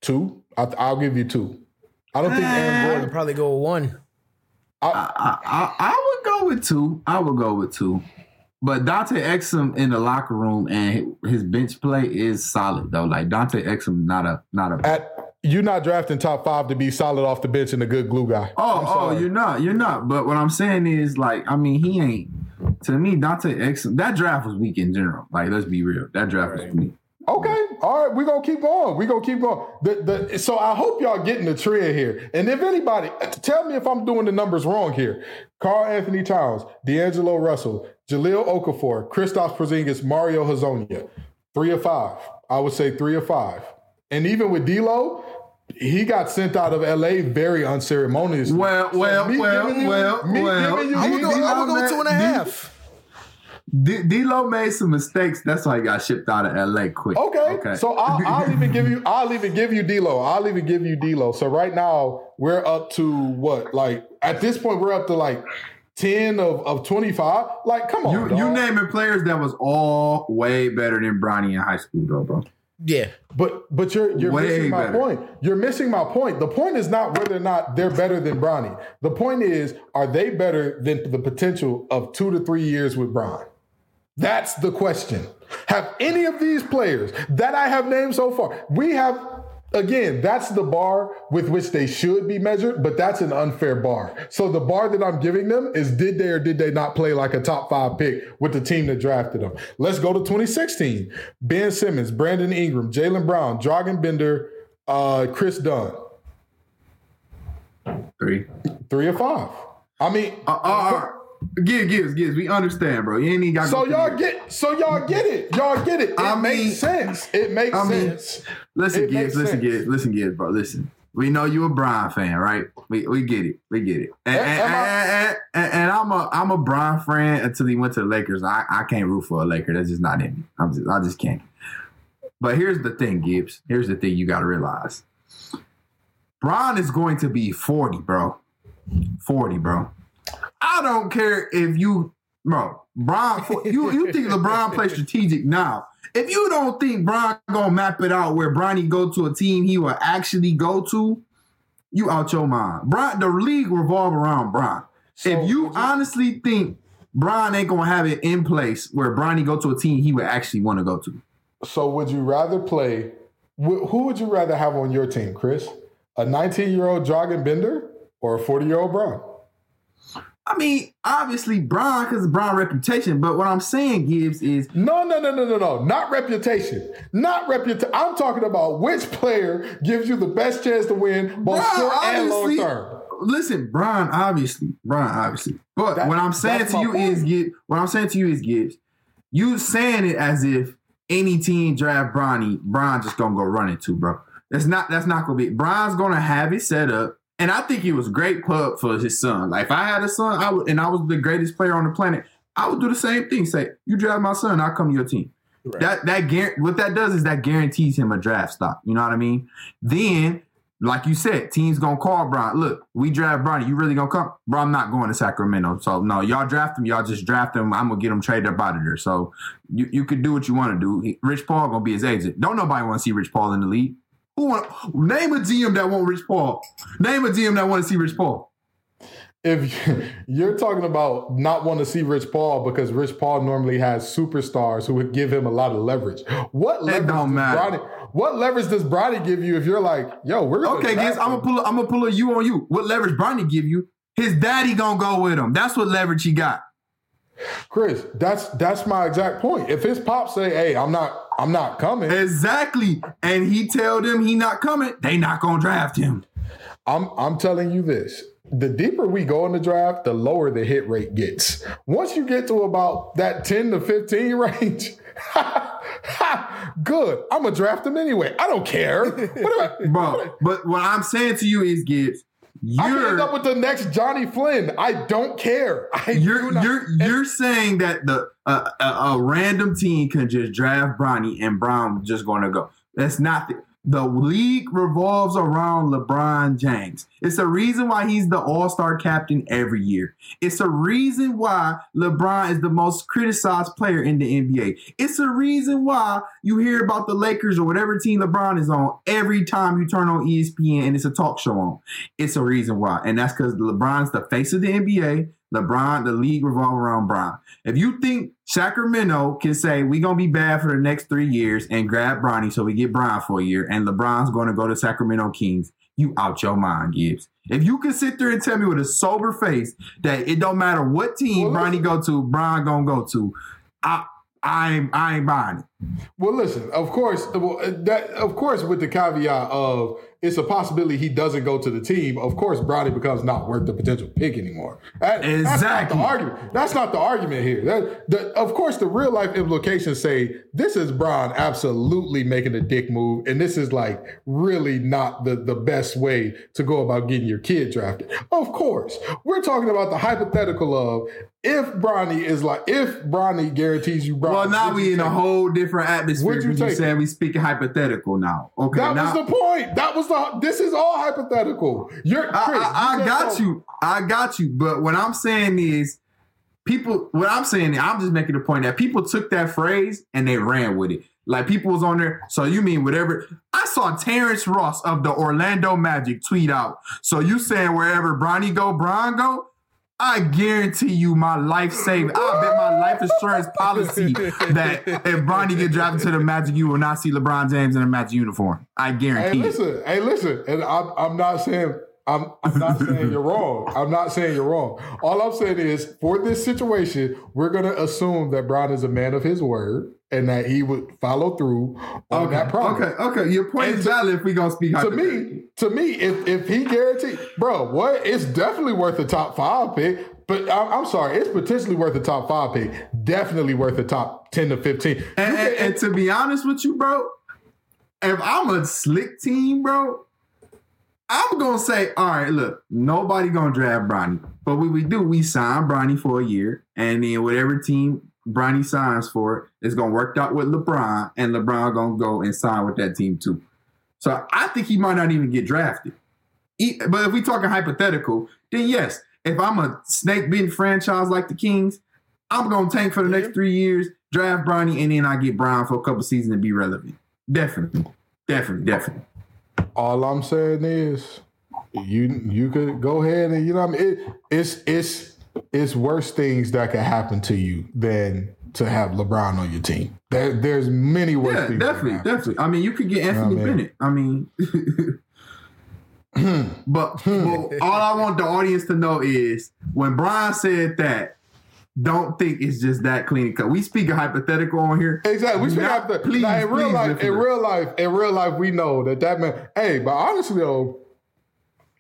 two. I, I'll give you two. I don't think Aaron ah, I would probably go with one. I, I, I, I would go with two. I would go with two. But Dante Exum in the locker room and his bench play is solid though. Like Dante Exum, not a not a. At you're not drafting top five to be solid off the bench and a good glue guy. Oh, I'm oh, you're not, you're not. But what I'm saying is, like, I mean, he ain't. To me, Dante Exum, that draft was weak in general. Like, let's be real, that draft was weak. Okay, all right, we're gonna keep going. We're gonna keep going. The, the, so I hope y'all getting the trend here. And if anybody, tell me if I'm doing the numbers wrong here. Karl-Anthony Towns, D'Angelo Russell, Jahlil Okafor, Kristaps Porzingis, Mario Hezonja. Three of five. I would say three of five. And even with D'Lo, he got sent out of LA very unceremoniously. Well, So well, me well, you- well, me well. giving you- I would D- go, I would D-Lo go two and a made- half. D- D-Lo made some mistakes. That's why he got shipped out of LA quick. Okay. So I'll, I'll even give you I'll even give you D'Lo. I'll even give you D'Lo. So right now we're up to what? Like at this point we're up to like 10 of, of 25. Like come on. you dog. you naming players that was all way better than Bronny in high school, though, bro. Yeah. But but you're you're Way missing my better. point. You're missing my point. The point is not whether or not they're better than Bronny. The point is, are they better than the potential of two to three years with Bron? That's the question. Have any of these players that I have named so far, we have again, that's the bar with which they should be measured, but that's an unfair bar. So the bar that I'm giving them is did they or did they not play like a top five pick with the team that drafted them? Let's go to 2016. Ben Simmons, Brandon Ingram, Jaylen Brown, Dragan Bender, uh, Kris Dunn. Three. Three or five. I mean, Uh, uh, Gibbs, Gibbs, Gibbs. We understand, bro. You ain't even got. so y'all through get so y'all get it. Y'all get it. It I mean- makes sense. It makes I mean, sense. Listen, It Gibbs, listen, sense. Gibbs, listen, Gibbs, bro. Listen. We know you a Bron fan, right? We we get it. We get it. And, Am- and, am I- and, and- I'm a I'm a Bron fan until he went to the Lakers. I, I can't root for a Laker. That's just not in me. I'm just I just can't. But here's the thing, Gibbs. Here's the thing you gotta realize. Bron is going to be 40, bro. 40, bro. I don't care if you, bro. Bron, you you think LeBron plays strategic now? If you don't think Bron gonna map it out where Bronny go to a team he will actually go to, you out your mind. Bron, the league revolve around Bron. So if you would honestly think Bron ain't gonna have it in place where Bronny go to a team he would actually want to go to, So would you rather play? wh- Who would you rather have on your team, Chris? A 19 year old Dragan Bender or a 40 year old Bron? I mean, obviously Bron because of Bron reputation. But what I'm saying, Gibbs, is No, no, no, no, no, no. Not reputation. Not reputation. I'm talking about which player gives you the best chance to win both Bron, short and long term. listen, Bron, obviously, Bron, obviously. But That- what I'm saying to you point. is, Gibbs, what I'm saying to you is, Gibbs, you saying it as if any team draft Bronny, Bron just gonna go run into, bro. That's not that's not gonna be. Bron's gonna have it set up, and I think it was great pub for his son. Like if I had a son, I would, and I was the greatest player on the planet, I would do the same thing. Say, you draft my son, I'll come to your team. That that guar- what that does is that guarantees him a draft stock. You know what I mean? Then, like you said, teams gonna call Bron. Look, we draft Brian. You really gonna come, bro? I'm not going to Sacramento. So no, y'all draft him. Y'all just draft him. I'm gonna get him traded up out of there. So you you could do what you want to do. Rich Paul gonna be his agent. Don't nobody want to see Rich Paul in the league. Who want name a GM that want Rich Paul? Name a GM that want to see Rich Paul. If you're talking about not want to see Rich Paul because Rich Paul normally has superstars who would give him a lot of leverage. What leverage don't does matter. Bronny, what leverage does Bronny give you if you're like, yo, we're gonna Okay, guys, I'm gonna pull. A, I'm gonna pull a you on you. What leverage Bronny give you? His daddy gonna go with him. That's what leverage he got. Chris, that's that's my exact point. If his pop say, "Hey, I'm not, I'm not coming," Exactly. And he tell them he not coming, they not gonna draft him. I'm I'm telling you this. The deeper we go in the draft, the lower the hit rate gets. Once you get to about that 10 to 15 range, good. I'm gonna draft him anyway. I don't care. What I- Bro, but what I'm saying to you is Gibbs, I can end up with the next Johnny Flynn. I don't care. I you're do you're you're saying that the uh, a, a random team can just draft Bronny and Bron just going to go. That's not the, the league revolves around LeBron James. It's a reason why he's the All Star captain every year. It's a reason why LeBron is the most criticized player in the NBA. It's a reason why you hear about the Lakers or whatever team LeBron is on every time you turn on ESPN and it's a talk show on. It's a reason why, and that's because LeBron's the face of the NBA. LeBron, the league revolve around Bron. If you think Sacramento can say we're gonna be bad for the next three years and grab Bronny so we get Bron for a year, and LeBron's gonna go to Sacramento Kings, you out your mind, Gibbs. If you can sit there and tell me with a sober face that it don't matter what team Bronny go to, Bron gonna go to, I I ain't I ain't buying it. Well, listen. Of course, well, uh, that of course with the caveat of it's a possibility he doesn't go to the team. Of course, Bronny becomes not worth the potential pick anymore. That- That's not Exactly. the argument. That's not the argument here. That, the, of course, the real life implications say this is Bron absolutely making a dick move, and this is like really not the the best way to go about getting your kid drafted. Of course, we're talking about the hypothetical of if Bronny is like if Bronny guarantees you. Bron, Well, now we in a whole different atmosphere. Would you you saying we speaking hypothetical now. Okay, That now, was the point. That was the. This is all hypothetical. You're Chris. I, I, I got you. I got you. But what I'm saying is, people. What I'm saying, I'm just making the point that people took that phrase and they ran with it. Like people was on there. So you mean whatever? I saw Terrence Ross of the Orlando Magic tweet out. So you saying wherever Bronny go, Bron go? I guarantee you my life saving. I bet my life insurance policy that if Bronny get drafted to the Magic, you will not see LeBron James in a Magic uniform. I Hey, guarantee it. listen. Hey, listen. And I'm, I'm not saying. I'm, I'm not saying you're wrong. I'm not saying you're wrong. All I'm saying is, for this situation, we're gonna assume that Bron is a man of his word and that he would follow through on Okay, that promise. okay, okay. Your point And is to- valid if we gonna speak To me, to me, if if he guaranteed, bro, what? It's definitely worth a top five pick. But I'm, I'm sorry, it's potentially worth a top five pick. Definitely worth a top ten to fifteen. And, can- and, and to be honest with you, bro, if I'm a slick team, bro, I'm gonna say, all right, look, nobody gonna draft Bronny. But what we do, we sign Bronny for a year, and then whatever team Bronny signs for it. It's gonna work out with LeBron, and LeBron gonna go and sign with that team too. So I think he might not even get drafted. But if we talking hypothetical, then yes, if I'm a snake bitten franchise like the Kings, I'm gonna tank for the next three years, draft Bronny, and then I get Bron for a couple seasons and be relevant. Definitely, definitely, definitely. all I'm saying is, you you could go ahead and you know what I mean. It, it's it's it's worse things that could happen to you than to have LeBron on your team. There, there's many worse Yeah, things. definitely, can definitely. I mean, you could get Anthony man. Bennett. I mean, hmm. but, hmm. but all I want the audience to know is when Bron said that, don't think it's just that clean cut. We speak a hypothetical on here. Exactly. We Do should not- have to. please, like, in real life, in real life, in real life, we know that that man. Hey, but honestly though,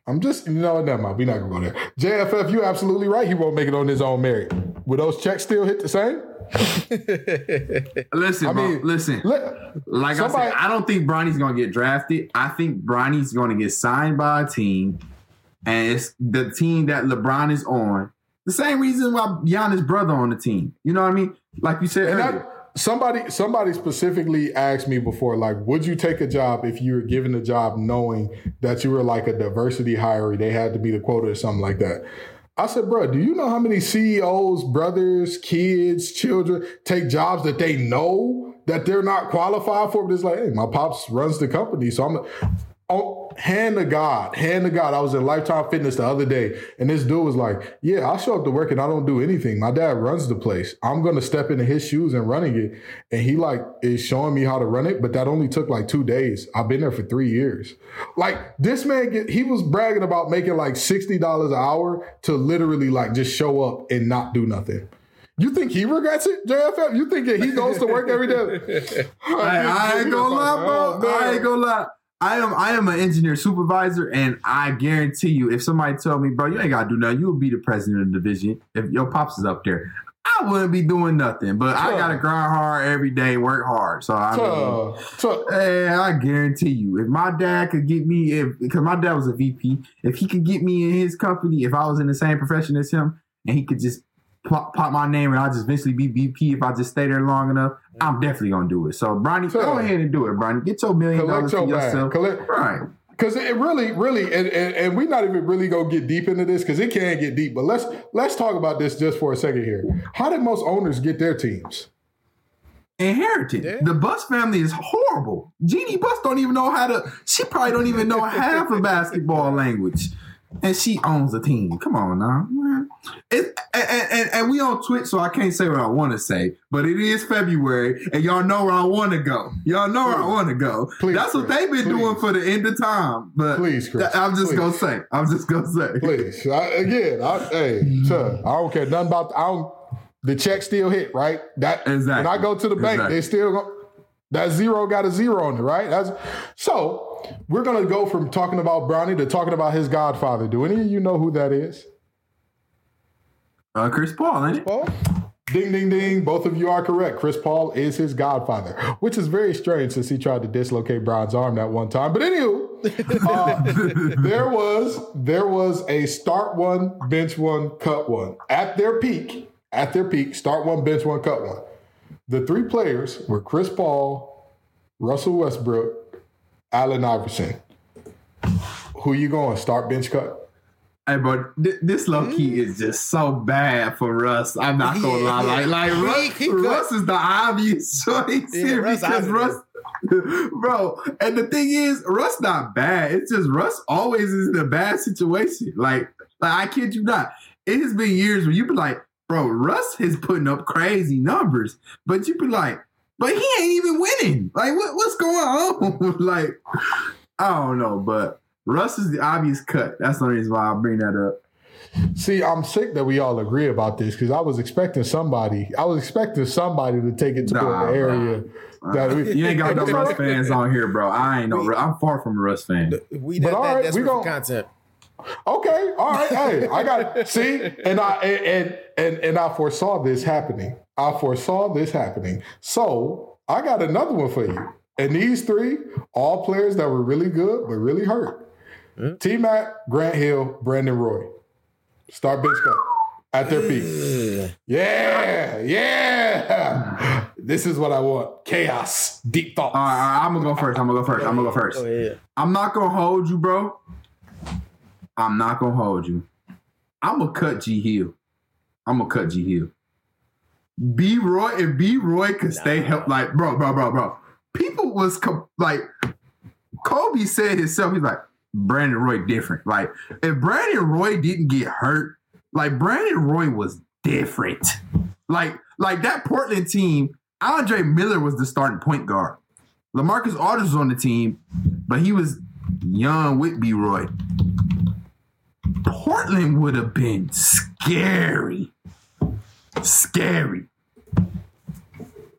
I'm just you know what? Never mind. We're not gonna go there. JFF, you're absolutely right. He won't make it on his own merit. Will those checks still hit the same? Listen, I bro, listen. Let- Like Somebody- I said, I don't think Bronny's gonna get drafted. I think Bronny's gonna get signed by a team, and it's the team that LeBron is on. The same reason why Giannis' brother on the team. You know what I mean? Like you said earlier. Somebody somebody specifically asked me before, like, would you take a job if you were given a job knowing that you were like a diversity hire, they had to be the quota or something like that? I said, bro, do you know how many CEOs, brothers, kids, children take jobs that they know that they're not qualified for? But it's like, hey, my pops runs the company, so I'm on hand to God, hand to God. I was in Lifetime Fitness the other day, and this dude was like, "Yeah, I show up to work and I don't do anything. My dad runs the place. I'm gonna step into his shoes and running it." And he like is showing me how to run it, but that only took like two days. I've been there for three years. Like this man, get, he was bragging about making like sixty dollars an hour to literally like just show up and not do nothing. You think he regrets it, JFF? You think that he goes to work every day? Hey, I ain't gonna lie, bro. Oh, I ain't gonna lie. I am I am an engineer supervisor, and I guarantee you, if somebody told me, bro, you ain't gotta do nothing, you'll be the president of the division if your pops is up there. I wouldn't be doing nothing. But I gotta grind hard every day, work hard. So I mean, Tuh, tuh. Hey, I guarantee you, if my dad could get me, if because my dad was a VP, if he could get me in his company, if I was in the same profession as him, and he could just pop, pop my name and I'll just eventually be VP if I just stay there long enough, I'm definitely gonna do it. So, Bronny, go ahead and do it, Bronny. Get your million dollars for your yourself. Collect- Right. Because it really, really, and, and, and we're not even really gonna get deep into this because it can get deep. But let's let's talk about this just for a second here. How did most owners get their teams? Inherited. Yeah. The Buss family is horrible. Jeanie Buss don't even know how to. She probably don't even know half of basketball language, and she owns a team. Come on now. It, and, and, and we on Twitch, so I can't say what I want to say. But it is February, and y'all know where I want to go. Y'all know where I want to go. Please, That's what they've been doing for the end of time. But Please, Chris. I'm just gonna say. I'm just gonna say. Please, I, again, I, hey, sir, I don't care nothing about. I don't. The check still hit, right? That Exactly. when I go to the bank, Exactly. they still go. That zero got a zero on it, right? That's so. We're gonna go from talking about Bronny to talking about his godfather. Do any of you know who that is? Uh, Chris Paul, ain't it? Paul? Ding, ding, ding. Both of you are correct. Chris Paul is his godfather, which is very strange since he tried to dislocate Bron's arm that one time. But anywho, uh, there was there was a start one, bench one, cut one at their peak. At their peak, start one, bench one, cut one. The three players were Chris Paul, Russell Westbrook, Allen Iverson. Who you going? Start, bench, cut. Hey, bro, th- this low key mm. is just so bad for Russ. I'm not gonna Yeah, lie. Like, like. Russ, He- he Russ is the obvious choice Yeah, here Russ because. Russ, bro. And the thing is, Russ not bad. It's just Russ always is in a bad situation. Like, like I kid you not. It has been years where you be like, bro, Russ is putting up crazy numbers, but you be like, but he ain't even winning. Like, what, what's going on? like, I don't know, but. Russ is the obvious cut. That's the reason why I bring that up. See, I'm sick that we all agree about this because I was expecting somebody. I was expecting somebody to take it to Nah, the area that we, You ain't got no Russ fans on here, bro. I ain't no. I'm far from a Russ fan. We But that, all that, that's we for gon- content. Okay, all right. Hey, I got it. see, and I and, and and and I foresaw this happening. I foresaw this happening. So I got another one for you. And these three, all players that were really good but really hurt. Mm. T Mac, Grant Hill, Brandon Roy. Start bench cut at their peak. Ugh. Mm. Yeah, yeah. This is what I want. Chaos, deep thoughts. All right, all right, I'm gonna go first. I'm gonna go first. I'm gonna go first. Go ahead. I'm not gonna hold you, bro. I'm not gonna hold you. I'm gonna cut G Hill. I'm gonna cut G Hill. B Roy and B Roy could stay Nah. help like bro, bro, bro, bro. People was com- like Kobe said himself. He's like Brandon Roy different. Like if Brandon Roy didn't get hurt, like Brandon Roy was different. Like like that Portland team. Andre Miller was the starting point guard. LaMarcus Aldridge was on the team, but he was young with B Roy. Portland would have been scary. Scary.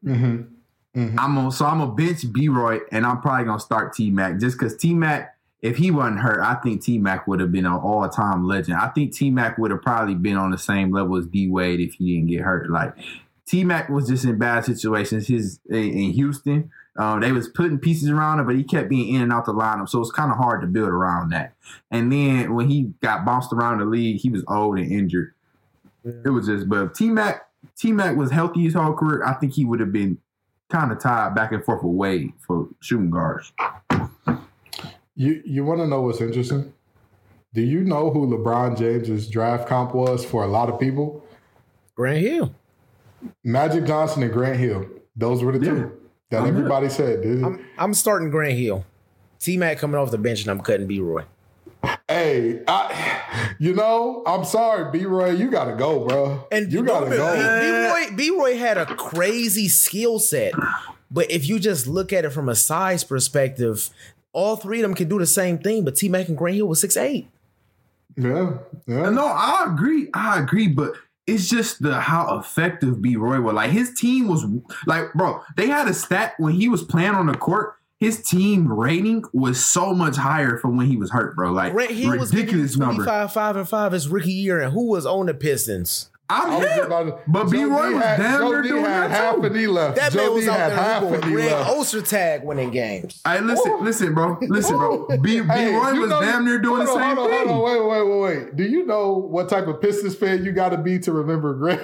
Mm-hmm. Mm-hmm. I'm on so I'm a bench B Roy and I'm probably gonna start T Mac just because T Mac, if he wasn't hurt, I think T Mac would have been an all time legend. I think T Mac would have probably been on the same level as D Wade if he didn't get hurt. Like T Mac was just in bad situations. His in Houston, um, they was putting pieces around him, but he kept being in and out the lineup, so it's kind of hard to build around that. And then when he got bounced around the league, he was old and injured. It was just, but T Mac, T Mac was healthy his whole career. I think he would have been kind of tied back and forth with Wade for shooting guards. You you want to know what's interesting? Do you know who LeBron James's draft comp was for a lot of people? Grant Hill. Magic Johnson and Grant Hill. Those were the Yeah. two that I'm everybody said. This is- I'm I'm starting Grant Hill. T Mac coming off the bench and I'm cutting B Roy. hey, I, you know, I'm sorry, B Roy, you gotta go, bro. And you gotta B go. Roy B Roy had a crazy skill set, but if you just look at it from a size perspective, all three of them can do the same thing. But T Mac and Grant Hill was six eight. Yeah, yeah. No, I agree. I agree, but it's just the how effective B Roy was. Like his team was like, bro, they had a stat when he was playing on the court. His team rating was so much higher from when he was hurt, bro. Like Grant Hill was ridiculous number. five five and five his rookie year, and who was on the Pistons? I'm I was about to- But B. Joe Roy D was had- damn Joe near D doing had that half too. a knee left. That Joe man was D out had there half a going knee Grand left. Ulster tag winning games. Hey, listen, listen, bro. Listen, bro. B. B. Hey, Roy you was know- damn near doing the hold on, same hold on, thing. Hold on, wait, wait, wait, wait. Do you know what type of Pistons fan you got to be to remember Greg?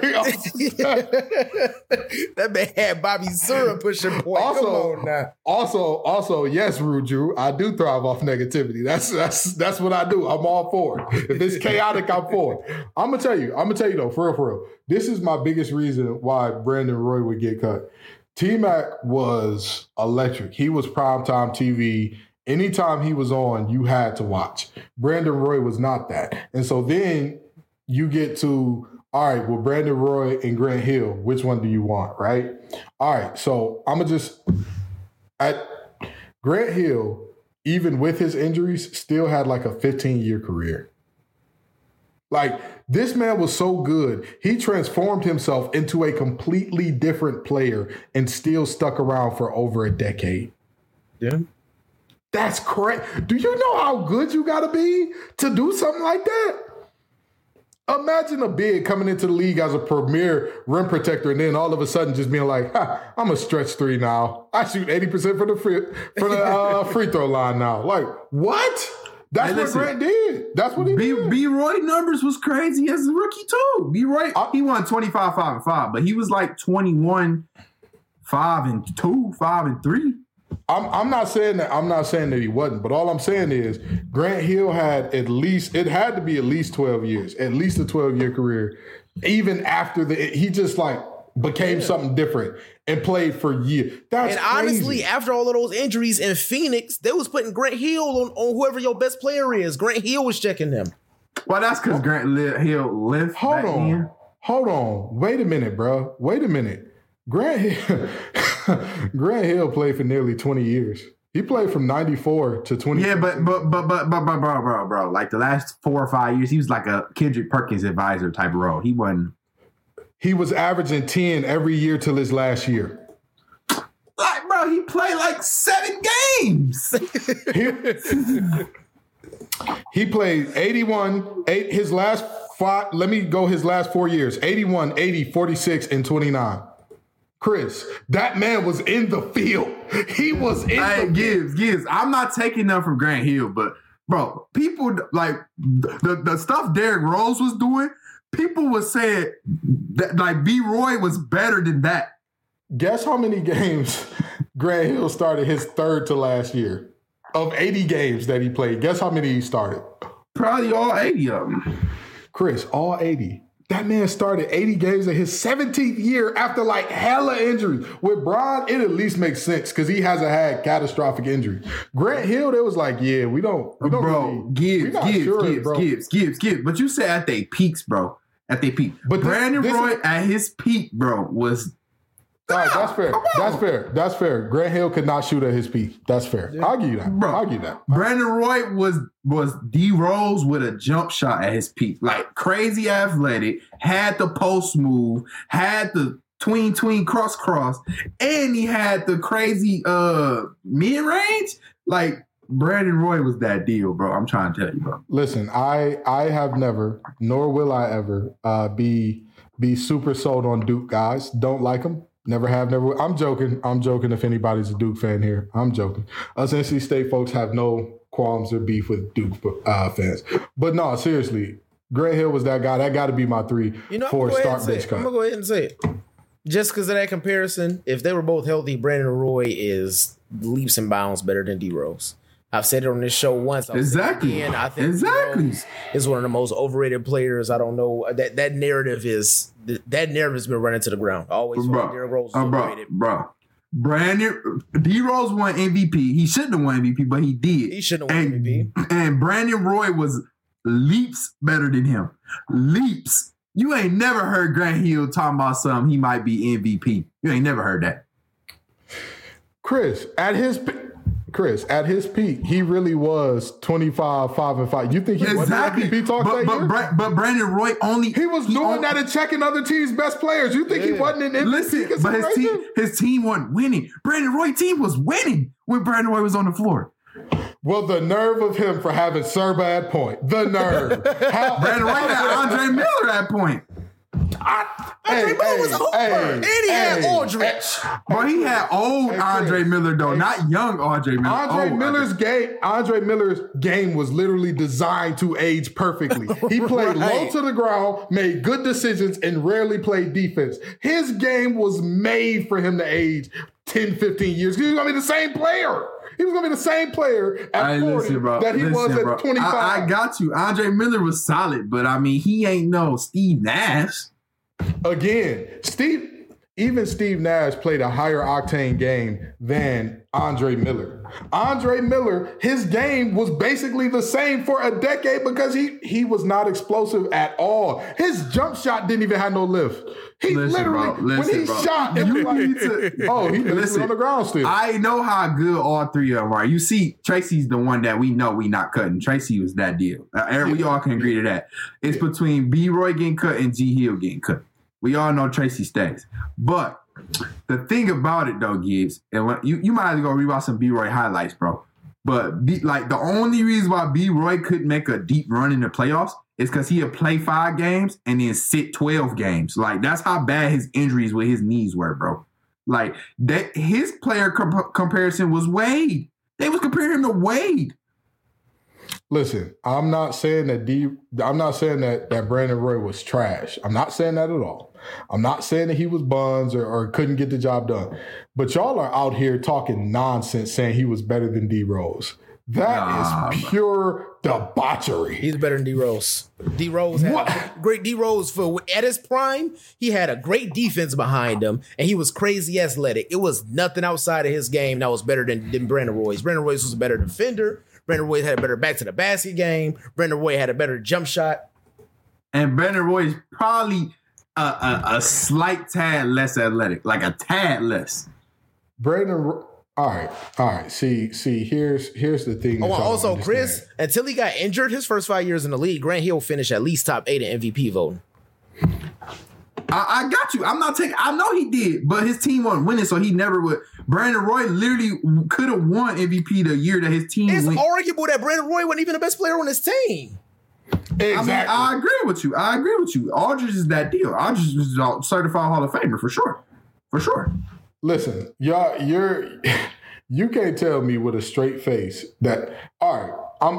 that man had Bobby Sura pushing point. Come also, on now. also, also, yes, Rude Drew, I do thrive off negativity. That's that's that's what I do. I'm all for it. If it's chaotic, I'm for it. I'm gonna tell you. I'm gonna tell you though, for real, for real. This is my biggest reason why Brandon Roy would get cut. T Mac was electric. He was primetime TV. Anytime he was on, you had to watch. Brandon Roy was not that. And so then you get to, all right, well, Brandon Roy and Grant Hill, which one do you want, right? All right, so I'm going to just, at Grant Hill, even with his injuries, still had like a 15 year career. Like this man was so good, he transformed himself into a completely different player and still stuck around for over a decade. Yeah. That's correct. Do you know how good you got to be to do something like that? Imagine a big coming into the league as a premier rim protector, and then all of a sudden just being like, ha, "I'm a stretch three now. I shoot eighty percent for the free, for the uh, free throw line now." Like what? That's Hey, what. Grant did. That's what he B. did. B. Roy numbers was crazy as a rookie too. B. Roy I- uh, he won 25, 5, and 5, but he was like 21, 5 and 2, 5 and 3. I'm I'm not saying that I'm not saying that he wasn't, but all I'm saying is Grant Hill had at least it had to be at least 12 years, at least a 12 year career. Even after the he just like became something different and played for years. That's And honestly, crazy. after all of those injuries in Phoenix, they was putting Grant Hill on, on whoever your best player is. Grant Hill was checking them. Well, that's because Grant li- Hill lived hold on, then. hold on, wait a minute, bro. Wait a minute. Grant Hill, Grant Hill played for nearly 20 years. He played from 94 to 20. Yeah, but but but but but but bro, bro, bro. Like the last four or five years, he was like a Kendrick Perkins advisor type role. He wasn't he was averaging 10 every year till his last year. like, bro. He played like seven games. He, he played 81, eight, his last five, let me go his last four years 81, 80, 46, and 29. Chris, that man was in the field. He was in Hey, the Gibbs, Gibbs. I'm not taking nothing from Grant Hill, but bro, people like the, the stuff Derrick Rose was doing, people was saying that like B. Roy was better than that. Guess how many games Grant Hill started his third to last year? Of 80 games that he played, guess how many he started? Probably all 80 of them. Chris, all 80. That man started 80 games in his 17th year after like hella injuries. With Bron, it at least makes sense because he hasn't had catastrophic injuries. Grant Hill, they was like, yeah, we don't, we don't Bro, really, Gibbs, Gibbs, sure, Gibbs, bro. Gibbs, Gibbs, Gibbs. But you said at their peaks, bro. At their peak. But But this- Brandon this Roy is- at his peak, bro, was All right, that's fair. That's fair. That's fair. Grant Hill could not shoot at his peak. That's fair. I'll give you that. Bro. I'll give you that. Brandon Roy was was D Rose with a jump shot at his peak, like crazy athletic, had the post move, had the tween tween cross cross, and he had the crazy uh mid range. Like Brandon Roy was that deal, bro. I'm trying to tell you, bro. Listen, I I have never, nor will I ever, uh, be be super sold on Duke guys. Don't like them. Never have, never. will. I'm joking. I'm joking. If anybody's a Duke fan here, I'm joking. Us NC State folks have no qualms or beef with Duke uh, fans. But no, seriously, Grant Hill was that guy. That got to be my three You know, I'm for gonna, a go ahead start bench it. I'm gonna go ahead and say it. Just because of that comparison, if they were both healthy, Brandon Roy is leaps and bounds better than D Rose. I've said it on this show once. I'll say it Exactly. again. I think Exactly. Is one of the most overrated players. I don't know that that narrative is that narrative has been running to the ground. I always felt Derrick Rose is uh, bro, overrated. bro. Brandon D Rose won MVP. He shouldn't have won MVP, but he did. He shouldn't have won and, MVP. And Brandon Roy was leaps better than him. Leaps. You ain't never heard Grant Hill talking about something he might be MVP. You ain't never heard that. Chris, at his pe- Chris, at his peak, he really was 25, 5, and 5. You think he Exactly. wasn't MVP talk but, that but, year? Bra- but Brandon Roy only he was doing on- that and checking other teams' best players. You think he wasn't in MVP Listen, but his team, his team wasn't winning. Brandon Roy team was winning when Brandon Roy was on the floor. Well, the nerve of him for having Serba at point. The nerve. How, Brandon Roy had Andre Miller at point. I, Andre Miller was over. and he had Aldridge. But he had old Hey, Andre Miller though, not young Andre Miller. Andre oh, Old Miller's game. Andre Miller's game was literally designed to age perfectly. He played low to the ground, made good decisions, and rarely played defense. His game was made for him to age 10, 15 years. He was gonna be the same player. He was gonna be the same player at Hey, 40 listen, bro. that he listen, was at bro. 25. I, I got you. Andre Miller was solid, but I mean, he ain't no Steve Nash. Again, Steve, even Steve Nash played a higher octane game than Andre Miller. Andre Miller, his game was basically the same for a decade because he he was not explosive at all. His jump shot didn't even have no lift. He Listen, literally, bro. Listen, when he bro. shot, it was You like, need to- oh, he Listen, on the ground still. I know how good all three of them are. You see, Tracy's the one that we know we not cutting. Tracy was that deal. Uh, we all can agree to that. It's between B. Roy getting cut and G. Hill getting cut. We all know Tracy stays. But the thing about it though, Gibbs, and you you might as well go rewatch some B. Roy highlights, bro. But B, like the only reason why B. Roy couldn't make a deep run in the playoffs is because he'd play five games and then sit twelve games. Like that's how bad his injuries with his knees were, bro. Like that, his player comp- comparison was Wade. They was comparing him to Wade. Listen, I'm not saying that D. I'm not saying that that Brandon Roy was trash. I'm not saying that at all. I'm not saying that he was buns or, or couldn't get the job done. But y'all are out here talking nonsense, saying he was better than D Rose. That is Nah, bro. pure debauchery. He's better than D Rose. D Rose had What? great D Rose for at his prime. He had a great defense behind him, and he was crazy athletic. It was nothing outside of his game that was better than, than Brandon Royce. Brandon Royce was a better defender. Brandon Roy had a better back to the basket game. Brandon Roy had a better jump shot. And Brandon Roy is probably a, a, a slight tad less athletic, like a tad less. Brandon. All right, all right. See, see. Here's here's the thing. Oh, also. Chris, until he got injured his first five years in the league, Grant Hill finished at least top eight in MVP voting. I, I got you. I'm not taking. I know he did, but his team wasn't winning, so he never would. Brandon Roy literally could have won MVP the year that his team It's went. arguable that Brandon Roy wasn't even the best player on his team. exactly. I mean, I agree with you. I agree with you. Aldridge is that deal. Aldridge is a certified Hall of Famer for sure, for sure. Listen, y'all, you're you can't tell me with a straight face that all right, I'm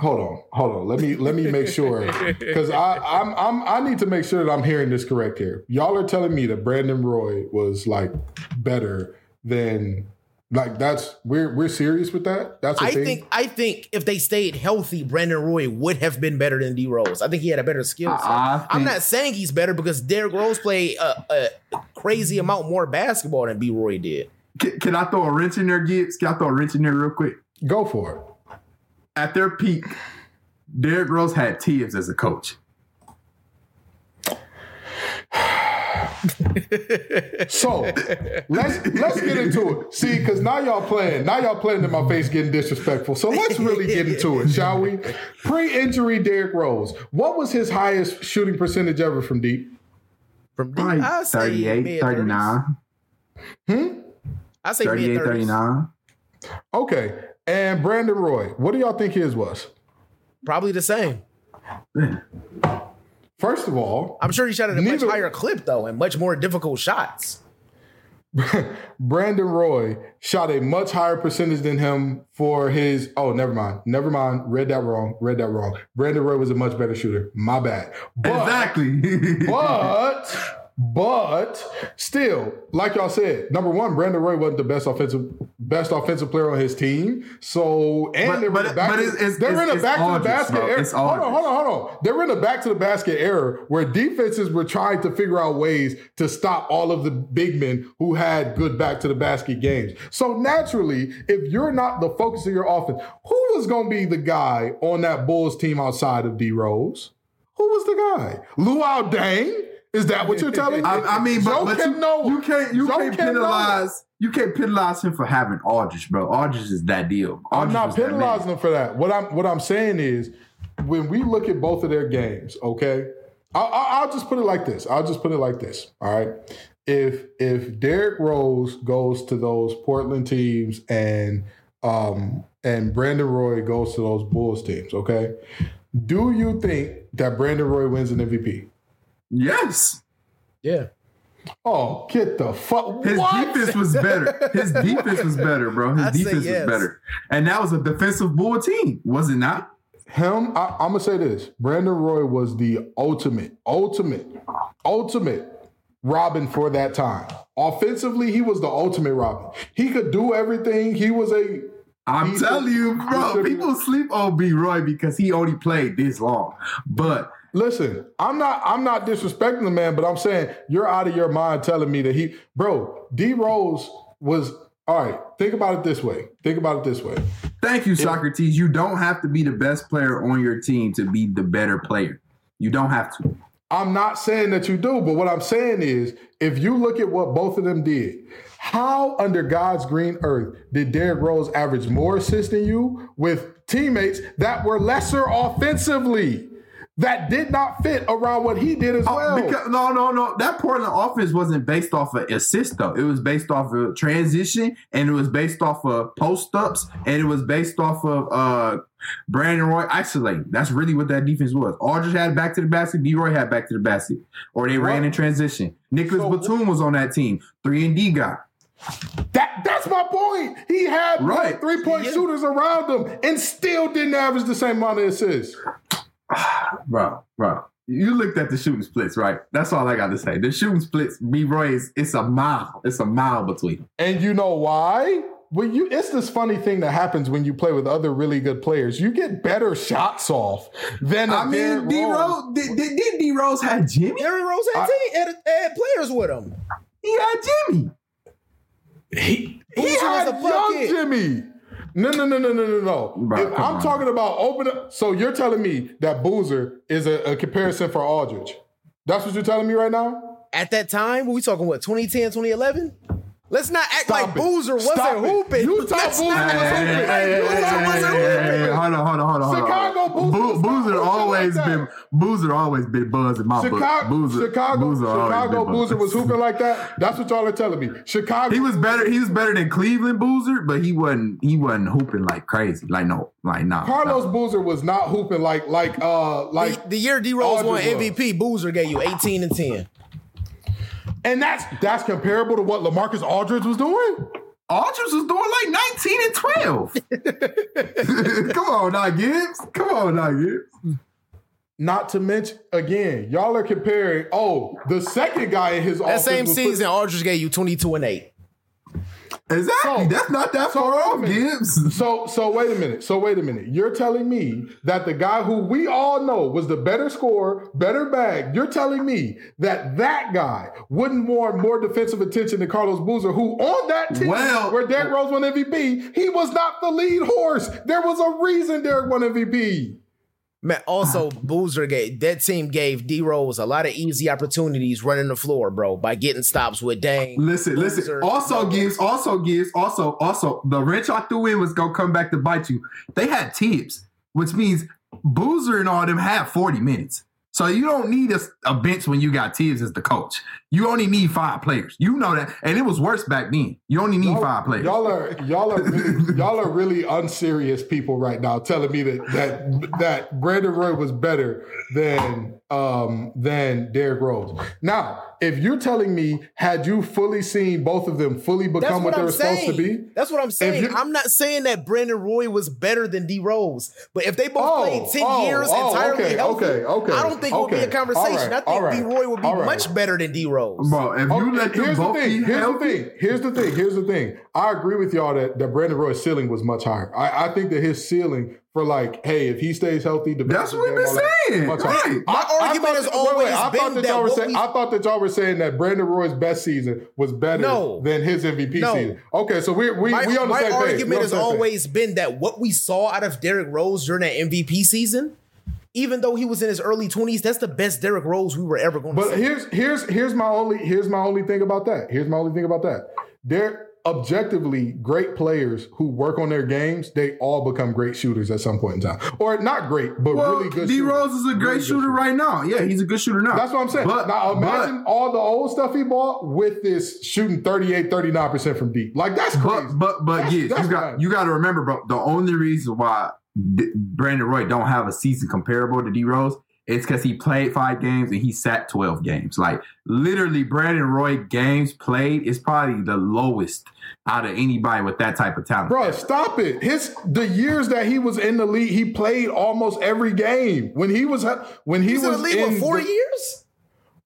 hold on, hold on. Let me let me make sure because I I'm, I'm I need to make sure that I'm hearing this correct here. Y'all are telling me that Brandon Roy was like better than like that's we're we're serious with that. That's a I thing? think I think if they stayed healthy, Brandon Roy would have been better than D Rose. I think he had a better skill set. I I'm not saying he's better because Derrick Rose played a, a crazy amount more basketball than B Roy did. Can, can I throw a wrench in there, Gibbs? Can I throw a wrench in there real quick? go for it. At their peak, Derrick Rose had Thibs as a coach. So let's let's get into it. See, because now y'all playing, now y'all playing in my face, getting disrespectful. So let's really get into it, shall we? Pre-injury, Derrick Rose. What was his highest shooting percentage ever from deep? From D, Probably I say 38, mid 39, hmm? I say 38, 39. Okay, and Brandon Roy. What do y'all think his was? Probably the same. First of all, I'm sure he shot at a Neither- much higher clip though, and much more difficult shots. Brandon Roy shot a much higher percentage than him for his. Oh, never mind. Never mind. Read that wrong. Read that wrong. Brandon Roy was a much better shooter. My bad. But, Exactly. But but still, like y'all said, number one, Brandon Roy wasn't the best offensive best offensive player on his team. So and But- they're but- in a back, but it's, it's, they're it's, in a back to the basket bro. era. Hold on, hold on, hold on. They're in a back to the basket era where defenses were trying to figure out ways to stop all of the big men who had good back to the basket games. So naturally, if you're not the focus of your offense, who was going to be the guy on that Bulls team outside of D Rose? Who was the guy? Luol Deng? Is that what you're telling me? I, I mean, but, Joe but can you, know. you can't you Joe can't can know. penalize you can't penalize him for having Aldridge, bro. Aldridge is that deal. I'm not was that man. penalizing him for that. What I'm what I'm saying is, when we look at both of their games, okay, I'll, I'll I'll just put it like this. I'll just put it like this. All right, if if Derrick Rose goes to those Portland teams and um and Brandon Roy goes to those Bulls teams, okay, do you think that Brandon Roy wins an MVP? Yes. Yeah. Oh, get the fuck. His what? defense was better. His defense was better, bro. His I'd defense yes. was better, and that was a defensive bull team, was it not? Him, I, I'm gonna say this: Brandon Roy was the ultimate, ultimate, ultimate Robin for that time. Offensively, he was the ultimate Robin. He could do everything. He was a I'm telling you, bro. People sleep on B. Roy because he only played this long, but Listen, I'm not I'm not disrespecting the man, but I'm saying you're out of your mind telling me that he bro, D Rose was all right, think about it this way. Think about it this way. Thank you, Socrates. You don't have to be the best player on your team to be the better player. You don't have to. I'm not saying that you do, but what I'm saying is if you look at what both of them did, how under God's green earth did Derrick Rose average more assists than you with teammates that were lesser offensively? That did not fit around what he did as well. Oh, Because, no, no, no. That Portland offense wasn't based off of assist though. It was based off of transition, and it was based off of post ups, and it was based off of uh Brandon Roy isolating. That's really what that defense was. Aldridge had back to the basket. B. Roy had back to the basket, or they ran in transition. Nicolas So- Batum was on that team, three and D guy. That that's my point. He had Right. three point Yeah. shooters around him and still didn't average the same amount of assists. bro, bro. You looked at the shooting splits, right? That's all I got to say. The shooting splits, B. Roy is it's a mile. It's a mile between them. And you know why? Well, you it's this funny thing that happens when you play with other really good players. You get better shots off than I mean, Derrick D Rose. Rose did, did, did D Rose have Jimmy? Derrick Rose had, I- had, had players with him. He had Jimmy. He, he Boozer was had a young bucket. Jimmy. No, no, no, no, no, no, no. Bro, I'm on. talking about open up, so you're telling me that Boozer is a, a comparison for Aldridge. That's what you're telling me right now? At that time, we talking what 2010, 2011? Let's not act Stop like it. Boozer wasn't Stop it. hooping. You thought Let's Boozer not was act hooping. like Hey, hey, Boozer hey, wasn't hey, hey, hooping. hey, Hold on, hold on, hold on, hold on. Chicago Boozer Boo- was Boozer always like been. Boozer always been buzz in my book. Chicago, Boozer, Chicago, Boozer Chicago Boozer was hooping like that. That's what y'all are telling me. Chicago. He was better. He was better than Cleveland Boozer, but he wasn't. He wasn't hooping like crazy. Like no, like no. Carlos no. Boozer was not hooping like like uh like The, the year D Rose won Aldridge was. MVP, Boozer gave you 18 and 10. And that's that's comparable to what LaMarcus Aldridge was doing. Aldridge was doing like 19 and 12. Come on now, Gibbs. Come on now, Gibbs. Not to mention again, y'all are comparing. Oh, the second guy in his That same was season, Aldridge gave you 22 and 8. Exactly. So- That's not that so far off. Gibbs. So so wait a minute. So wait a minute. You're telling me that the guy who we all know was the better scorer, better bag. You're telling me that that guy wouldn't warrant more defensive attention than Carlos Boozer, who on that team Well- where Derrick Rose won MVP, he was not the lead horse. There was a reason Derrick won MVP. Man, also Boozer gave that team gave D Rose a lot of easy opportunities running the floor, bro, by getting stops with Dame. Listen, listen. Boozer. Also, Gibbs. Also, gives, Also, also, the wrench I threw in was gonna come back to bite you. They had Thibs, which means Boozer and all them had 40 minutes. So you don't need a, a bench when you got Thibs as the coach. You only need five players. You know that, and it was worse back then. You only need five players. Y'all are y'all are really, y'all are really unserious people right now, telling me that that that Brandon Roy was better than um than Derrick Rose. Now, if you're telling me, had you fully seen both of them fully become what, what they I'm were supposed to be? That's what I'm saying. I'm not saying that Brandon Roy was better than D Rose, but if they both Oh, played 10 oh, years oh, entirely okay, healthy, okay, okay, I don't think it would be a conversation. All right, I think all right, D Roy would be all right. much better than D Rose. Bro, if you Okay, let them here's the both thing. be Here's the thing. Here's the thing. Here's the thing. I agree with y'all that, that Brandon Roy's ceiling was much higher. I, I think that his ceiling for like, hey, if he stays healthy, the That's what we've been saying. much higher. Right. My I- I argument thought has that- always I been thought that, that y'all were saying. we- I thought that y'all were saying that Brandon Roy's best season was better No. than his MVP No. season. Okay, so we we my we on the my same page. Argument the has same page. always been that what we saw out of Derrick Rose during that MVP season, even though he was in his early 20s, that's the best Derrick Rose we were ever going to But see. here's here's here's my only here's my only thing about that. Here's my only thing about that. They're objectively great players who work on their games. They all become great shooters at some point in time, or not great, but well, really good. D shooters. Rose is a great good shooter right now. Yeah, he's a good shooter now. That's what I'm saying. But, now imagine but, all the old stuff he bought with this shooting 38, 39% from deep. Like that's crazy. but but but That's- yeah, that's you got you got to remember, bro. The only reason why D- Brandon Roy don't have a season comparable to D Rose it's because he played five games and he sat 12 games. Like literally, Brandon Roy games played is probably the lowest out of anybody with that type of talent. Bro, stop it. His the years that he was in the league, he played almost every game. When he was when he He's in was the league in for four the- years.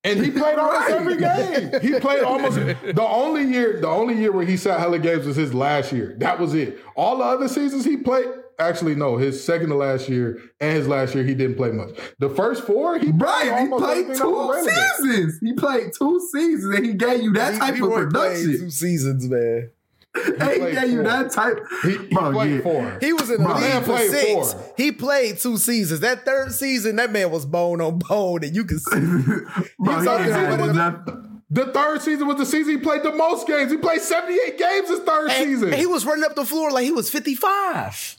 And he played almost Right. every game. He played almost the only year. The only year where he sat hella games was his last year. That was it. All the other seasons he played. Actually, no. His second to last year and his last year he didn't play much. The first four he played Right, he played everything that was two seasons. He played two seasons, and he gave you that type of production. two seasons, man. And he played gave you that type. He, he Bro, played yeah. four. He was in the Bro, league for six. four. He played two seasons. That third season, that man was bone on bone, and you can see. Bro, He's he up ain't there had the third season was the season he played the most games. He played seventy eight games his third And season. he was running up the floor like he was 55.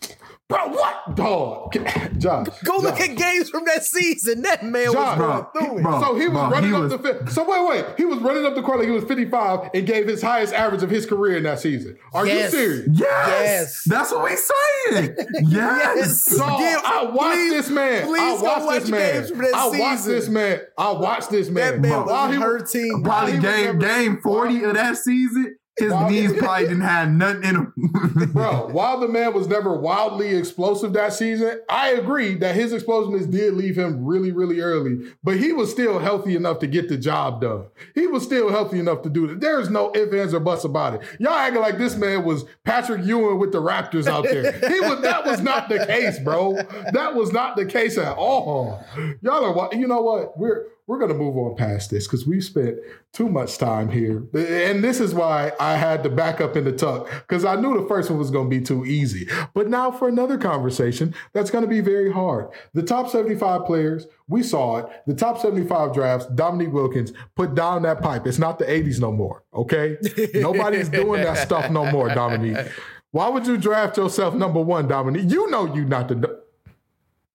Bro, what dog? Josh, Go look Josh. at games from that season. That man Josh, was going bro, through it. bro. So he was running he up was- the fi- so wait wait he was running up the court like he was 55 and gave his highest average of his career in that season. Are Yes. you serious? Yes, Yes. that's what we're saying. Yes, Yes. Dog, Give- I watched please- this man. please I watched watch this man. games from that I watched season. this man. I watched this man. That man Bro, was while he hurting. while probably he game game forty of that season. His While knees probably didn't have nothing in them. Bro, while the man was never wildly explosive that season, I agree that his explosiveness did leave him really, really early, but he was still healthy enough to get the job done. He was still healthy enough to do it. There's no ifs, ands, or buts about it. Y'all acting like this man was Patrick Ewing with the Raptors out there. He was that was not the case, bro. That was not the case at all. Y'all are you know what? We're we're gonna move on past this because we've spent too much time here. And this is why I had to back up in the tuck because I knew the first one was going to be too easy. But now for another conversation that's going to be very hard. The top 75 players, we saw it. The top 75 drafts, Dominique Wilkins put down that pipe. It's not the 80s no more, okay? Nobody's doing that stuff no more, Dominique. Why would you draft yourself number one, Dominique? You know you not the.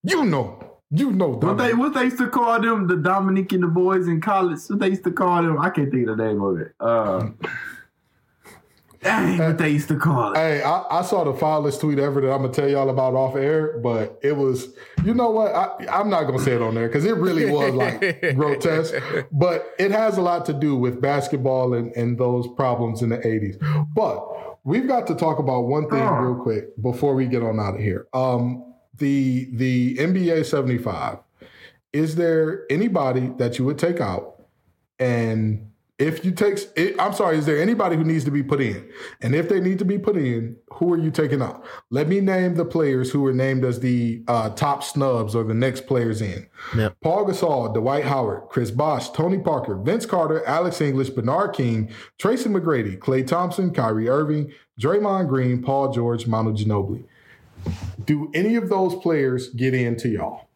You know. You know, What they what they used to call them, the Dominique and the boys in college. What they used to call them, I can't think of the name of it. Uh, dang, what they used to call it. Hey, I, I saw the foulest tweet ever that I'm gonna tell y'all about off air, but it was, you know what? I, I'm not gonna say it on there because it really was like grotesque. But it has a lot to do with basketball and, and those problems in the 80s. But we've got to talk about one thing Oh. real quick before we get on out of here. Um, the the NBA 75. Is there anybody that you would take out and if you take, it, I'm sorry, is there anybody who needs to be put in? And if they need to be put in, who are you taking out? Let me name the players who were named as the uh, top snubs or the next players in. Yep. Pau Gasol, Dwight Howard, Chris Bosh, Tony Parker, Vince Carter, Alex English, Bernard King, Tracy McGrady, Klay Thompson, Kyrie Irving, Draymond Green, Paul George, Manu Ginobili. Do any of those players get into y'all?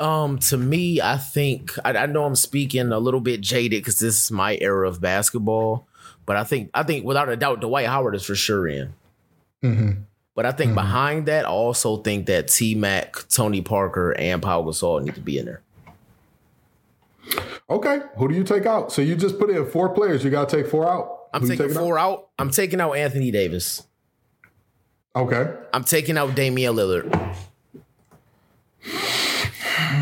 Um, to me, I think I, I know I'm speaking a little bit jaded because this is my era of basketball, but I think I think without a doubt, Dwight Howard is for sure in. Mm-hmm. But I think behind that, I also think that T Mac, Tony Parker, and Pau Gasol need to be in there. Okay, who do you take out? So you just put in four players. You got to take four out. I'm Who taking out? four out. I'm taking out Anthony Davis. Okay. I'm taking out Damian Lillard.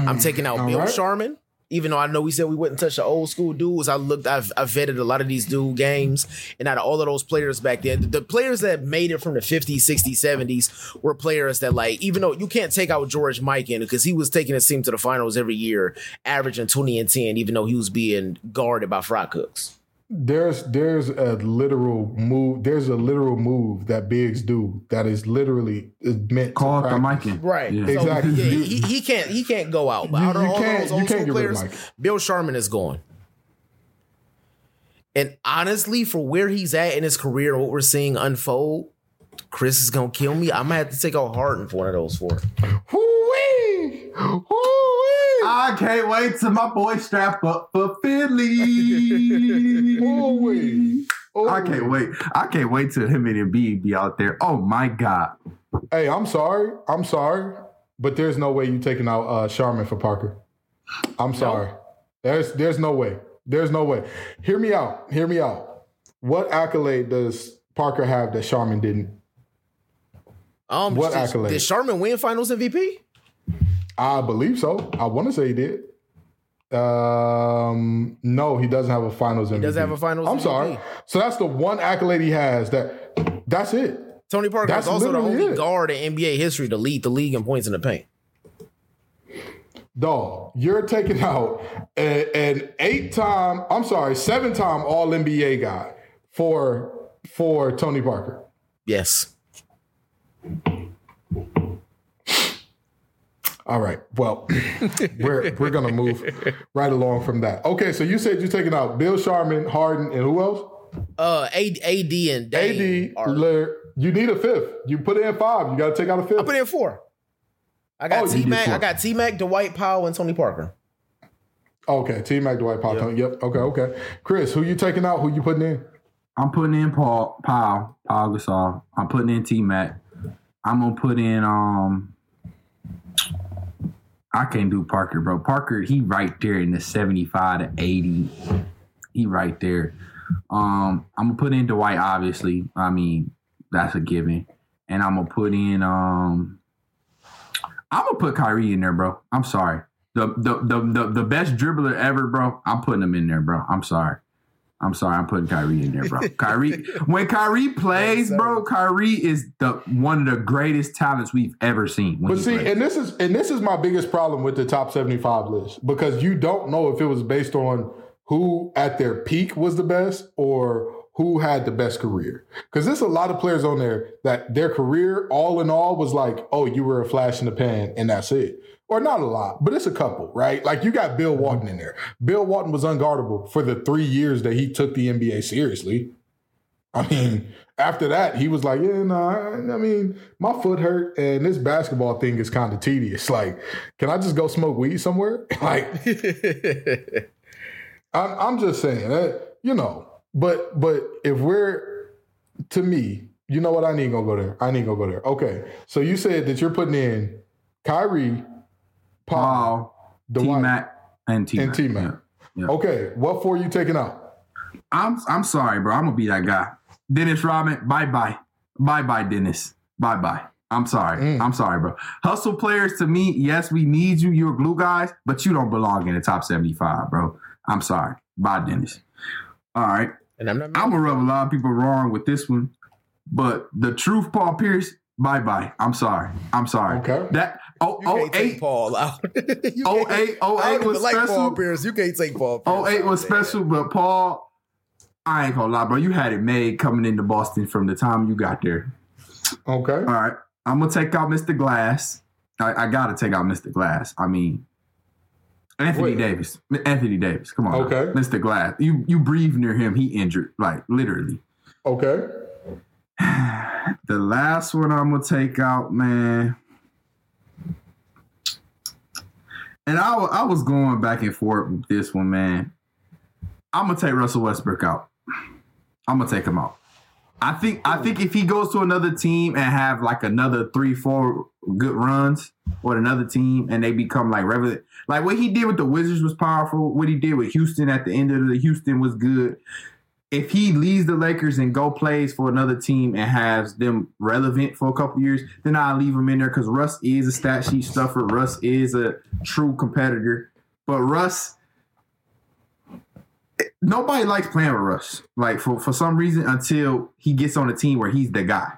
I'm taking out All Bill right. Sharman. Even though I know we said we wouldn't touch the old school dudes, I looked, I've, I've vetted a lot of these dude games, and out of all of those players back then, the players that made it from the 50s, 60s, 70s were players that, like, even though you can't take out George Mikan because he was taking his team to the finals every year, averaging 20 and 10, even though he was being guarded by fry cooks. There's there's a literal move. There's a literal move that bigs do that is literally is meant Call to up the practice. mic. Right. Yeah. So, Exactly. yeah, You- he, he can't he can't go out. But You- out of you all can't- those old school get rid of players, Bill Sharman is going. And honestly, for where he's at in his career and what we're seeing unfold, Chris is gonna kill me. I'm gonna have to take out Harden for one of those four. Hoo-wee! Hoo-wee! I can't wait till my boy strap up for Philly. Ooh-wee. I can't wait. I can't wait till him and Embiid be out there. Oh my god. Hey, I'm sorry. I'm sorry, but there's no way you taking out uh, Sharman for Parker. I'm sorry. There's there's no way. There's no way. Hear me out. Hear me out. What accolade does Parker have that Sharman didn't? Um, What did, accolade? did Sharman win Finals MVP? I believe so. I want to say he did. Um, no, he doesn't have a finals MVP. He doesn't have a finals I'm MVP. sorry. So that's the one accolade he has that that's it. Tony Parker That's is also the only it. guard in NBA history to lead the league in points in the paint. Dog, you're taking out an eight time, I'm sorry, seven time all NBA guy for for Tony Parker. Yes. All right. Well, we're we're gonna move right along from that. Okay, so you said you're taking out Bill Sharman, Harden, and who else? Uh, AD, AD and Dame AD. are. Lair- you need a fifth. You put in five. You got to take out a fifth. I put in four. I got Oh, T Mac. I got T Mac, Dwight Powell, and Tony Parker. okay, T Mac, Dwight Powell. Tony. Yep. Okay. Okay. Chris, who you taking out? Who you putting in? I'm putting in Paul Powell, Pau Gasol. I'm putting in T Mac. I'm gonna put in um. I can't do Parker, bro. Parker, he right there in the 75 to 80. He right there. Um, I'm gonna put in Dwight, obviously. I mean, that's a given. And I'm gonna put in um I'm gonna put Kyrie in there, bro. I'm sorry. The the the the, the best dribbler ever, bro. I'm putting him in there, bro. I'm sorry. I'm sorry, I'm putting Kyrie in there, bro. Kyrie, when Kyrie plays, bro, Kyrie is the one of the greatest talents we've ever seen. But see, plays. and this is and this is my biggest problem with the top 75 list because you don't know if it was based on who at their peak was the best or who had the best career. Because there's a lot of players on there that their career, all in all, was like, oh, you were a flash in the pan and that's it. Or not a lot, but it's a couple, right? Like you got Bill mm-hmm. Walton in there. Bill Walton was unguardable for the three years that he took the NBA seriously. I mean, after that, he was like, yeah, no, I, I mean, my foot hurt and this basketball thing is kind of tedious. Like, can I just go smoke weed somewhere? like, I'm, I'm just saying that, you know, but, but if we're, to me, you know what? I need gonna go there. I need gonna go there. Okay. So you said that you're putting in Kyrie, Paul, Paul, T Dwight, Mac, and T and Mac. T Mac. Yeah. Okay. What four you taking out? I'm I'm sorry, bro. I'm gonna be that guy. Dennis Rodman, bye bye. Bye bye, Dennis. Bye bye. I'm sorry. Mm. I'm sorry, bro. Hustle players to me, yes, we need you. You're glue guys, but you don't belong in the top 75, bro. I'm sorry. Bye, Dennis. All right. And I'm not. I'm gonna rub a lot of people wrong with this one, but the truth, Paul Pierce, bye bye. I'm sorry. I'm sorry. Okay. That oh you can't oh, take eight Paul out. You Oh, can't- eight- oh, I don't eight was like Paul special. Pierce. You can't take Paul. Oh, Pierce Oh eight out was there. special, but Paul, I ain't gonna lie, bro. You had it made coming into Boston from the time you got there. Okay. All right, I'm gonna take out Mr. Glass. I, I gotta take out Mr. Glass. I mean, Anthony Wait. Davis. Anthony Davis. Come on, Okay. now. Mr. Glass. You you breathe near him, he injured, like literally. Okay. The last one I'm gonna take out, man. And I, I was going back and forth with this one, man. I'm gonna take Russell Westbrook out. I'm gonna take him out. I think I think if he goes to another team and have like another three, four good runs with another team and they become like regular like what he did with the Wizards was powerful. What he did with Houston at the end of the Houston was good. If he leaves the Lakers and go plays for another team and has them relevant for a couple years, then I'll leave him in there because Russ is a stat sheet stuffer. Russ is a true competitor. But Russ, nobody likes playing with Russ. Like for, for some reason, until he gets on a team where he's the guy.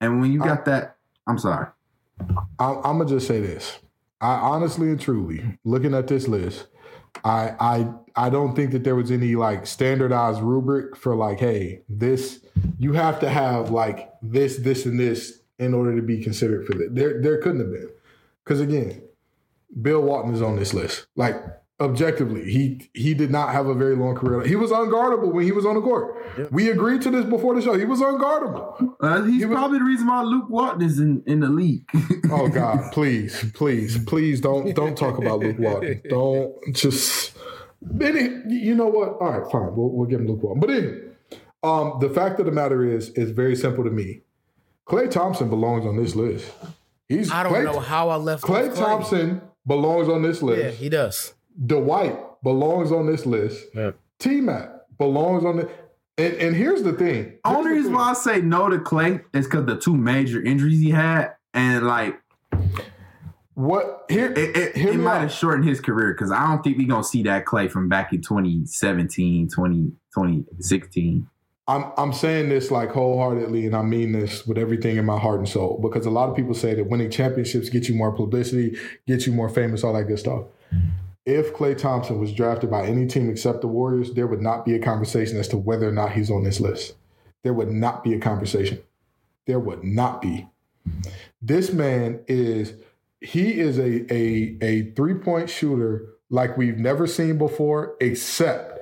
And when you got that, I'm sorry. I'm, I'm gonna just say this. I honestly and truly, looking at this list, I I I don't think that there was any like standardized rubric for like, hey, this you have to have like this, this, and this in order to be considered for that. There there couldn't have been. Because again, Bill Walton is on this list. Like objectively, he he did not have a very long career. He was unguardable when he was on the court. We agreed to this before the show. He was unguardable. Uh, he's He was- probably the reason why Luke Walton is in, in the league. Oh God, please, please, please don't don't talk about Luke Walton. Don't just. Any, you know what? All right, fine. We'll, we'll give him Luke Walton. But anyway, um, the fact of the matter is, is very simple to me. Klay Thompson belongs on this list. He's I don't Klay- know how I left. Klay off Thompson belongs on this list. Yeah, he does. Dwight belongs on this list. Yeah. T Mac belongs on the. And, and here's the thing. Here's Only the reason thing. why I say no to Klay is because the two major injuries he had, and like What here? It, it, hear it might have shortened his career because I don't think we're gonna see that Klay from back in 2017, 20, 2016. I'm I'm saying this like wholeheartedly, and I mean this with everything in my heart and soul. Because a lot of people say that winning championships get you more publicity, get you more famous, all that good stuff. If Klay Thompson was drafted by any team except the Warriors, there would not be a conversation as to whether or not he's on this list. There would not be a conversation. There would not be. This man is he is a a a three point shooter like we've never seen before, except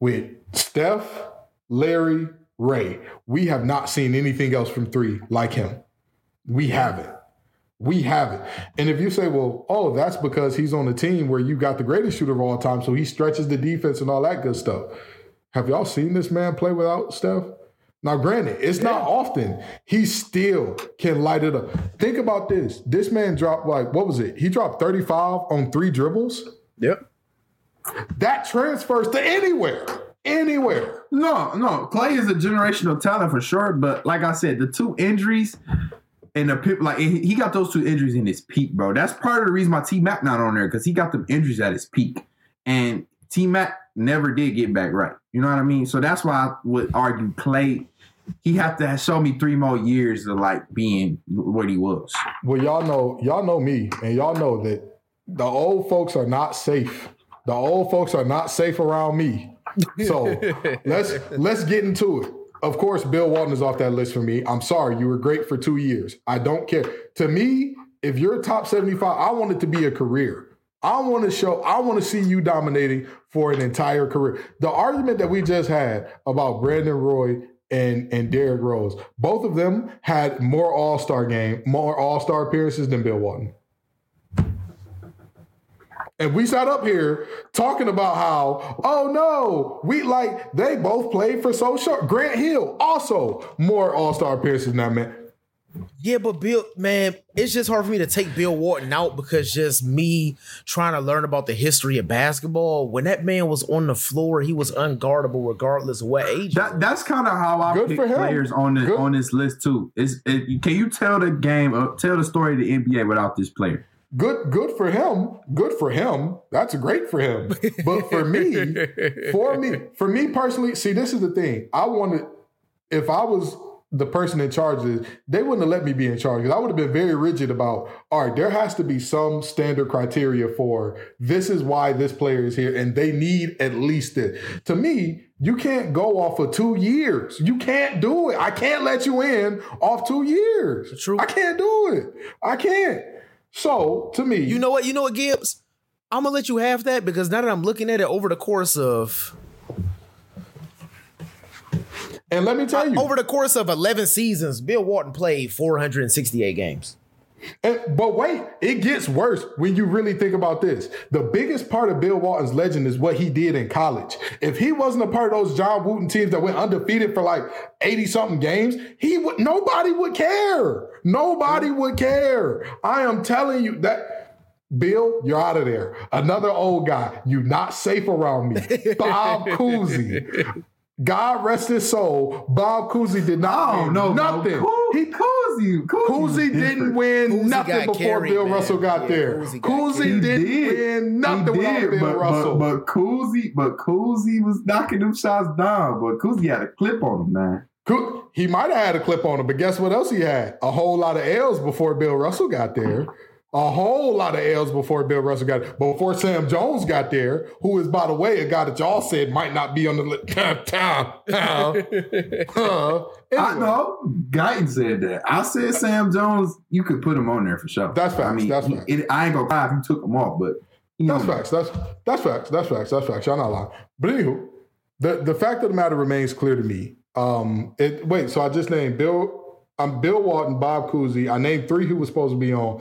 with Steph, Larry, Ray. We have not seen anything else from three like him. We haven't. We haven't. And if you say, well, oh, that's because he's on a team where you got the greatest shooter of all time, so he stretches the defense and all that good stuff. Have y'all seen this man play without Steph? Now, granted, it's not often. He still can light it up. Think about this. This man dropped like, what was it? He dropped 35 on three dribbles. Yep. That transfers to anywhere. Anywhere. No, no, Klay is a generational talent for sure. But like I said, the two injuries and the people like he got those two injuries in his peak, bro. That's part of the reason why T Mac not on there because he got them injuries at his peak, and T Mac never did get back right. You know what I mean? So that's why I would argue Klay. He have to show me three more years of like being what he was. Well, y'all know, y'all know me, and y'all know that the old folks are not safe. The old folks are not safe around me. So let's let's get into it. Of course, Bill Walton is off that list for me. I'm sorry, you were great for two years. I don't care. To me, if you're top 75, I want it to be a career. I want to show, I want to see you dominating for an entire career. The argument that we just had about Brandon Roy and, and Derrick Rose, both of them had more all-star game, more all-star appearances than Bill Walton. And we sat up here talking about how, oh no, we like they both played for so short. Grant Hill also more All Star appearances than that man. Yeah, but Bill, man, it's just hard for me to take Bill Walton out because just me trying to learn about the history of basketball. When that man was on the floor, he was unguardable regardless of what age. That that's kind of how I Good pick players on the, Good. on this list too. Is it, can you tell the game, uh, tell the story of the NBA without this player? Good, good for him. Good for him. That's great for him. But for me, for me, for me personally, see, this is the thing. I wanted, if I was the person in charge is, they wouldn't have let me be in charge because I would have been very rigid about, all right, there has to be some standard criteria for this is why this player is here and they need at least this. To me, you can't go off of two years. You can't do it. I can't let you in off two years. True. I can't do it. I can't. So to me, You know what? You know what, Gibbs? I'm gonna let you have that because now that I'm looking at it over the course of and let me tell you, over the course of 11 seasons, Bill Walton played 468 games. And, but wait, it gets worse when you really think about this. The biggest part of Bill Walton's legend is what he did in college. If he wasn't a part of those John Wooden teams that went undefeated for like 80 something games, he would nobody would care. Nobody mm-hmm. would care. I am telling you that Bill, you're out of there. Another old guy. You not safe around me. Bob Cousy. God rest his soul. Bob Cousy did not Oh win no, nothing. Bro. he Cool, Cousy, Cousy didn't win Cousy nothing before carried, Bill man. Russell got Yeah, there. Cousy got Cousy didn't win nothing He without did, Bill but, Russell. But, but Cousy, but Cousy was knocking them shots down. But Cousy had a clip on him, man. He might have had a clip on him, but guess what else he had? A whole lot of L's before Bill Russell got there. A whole lot of L's before Bill Russell got before Sam Jones got there, who is, by the way, a guy that y'all said might not be on the list. I know. Guyton said that. I said Sam Jones, you could put him on there for sure. That's facts, I mean, that's facts. it- I ain't gonna cry if you took him off, but he That's on facts. That's that's facts. That's facts. That's facts. Y'all not lying. But anywho, the the fact of the matter remains clear to me. Um, it wait. So I just named Bill. I'm Bill Walton, Bob Cousy. I named three who was supposed to be on.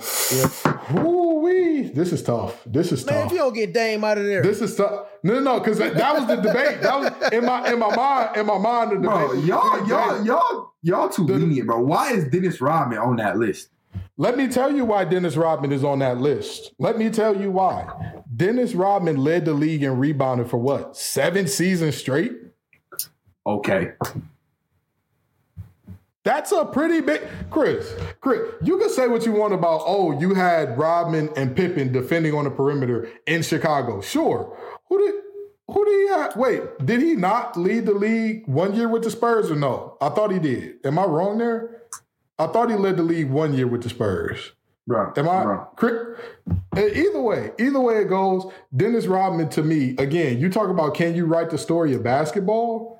Woo wee. This is tough. This is Man, tough. if you don't get Dame out of there, This is tough. No, no, no, because that, that was the debate. That was in my in my mind. In my mind, the debate. Bro, y'all, y'all, y'all, y'all too The- lenient, bro. Why is Dennis Rodman on that list? Let me tell you why Dennis Rodman is on that list. Let me tell you why. Dennis Rodman led the league in rebounding for what seven seasons straight. Okay. That's a pretty big Chris. Chris, you can say what you want about, oh, you had Rodman and Pippen defending on the perimeter in Chicago. Sure. Who did who did he have? Wait, did he not lead the league one year with the Spurs or no? I thought he did. Am I wrong there? I thought he led the league one year with the Spurs. Right. Am I? bro. Chris, eh, either way, either way it goes, Dennis Rodman to me, again, you talk about can you write the story of basketball?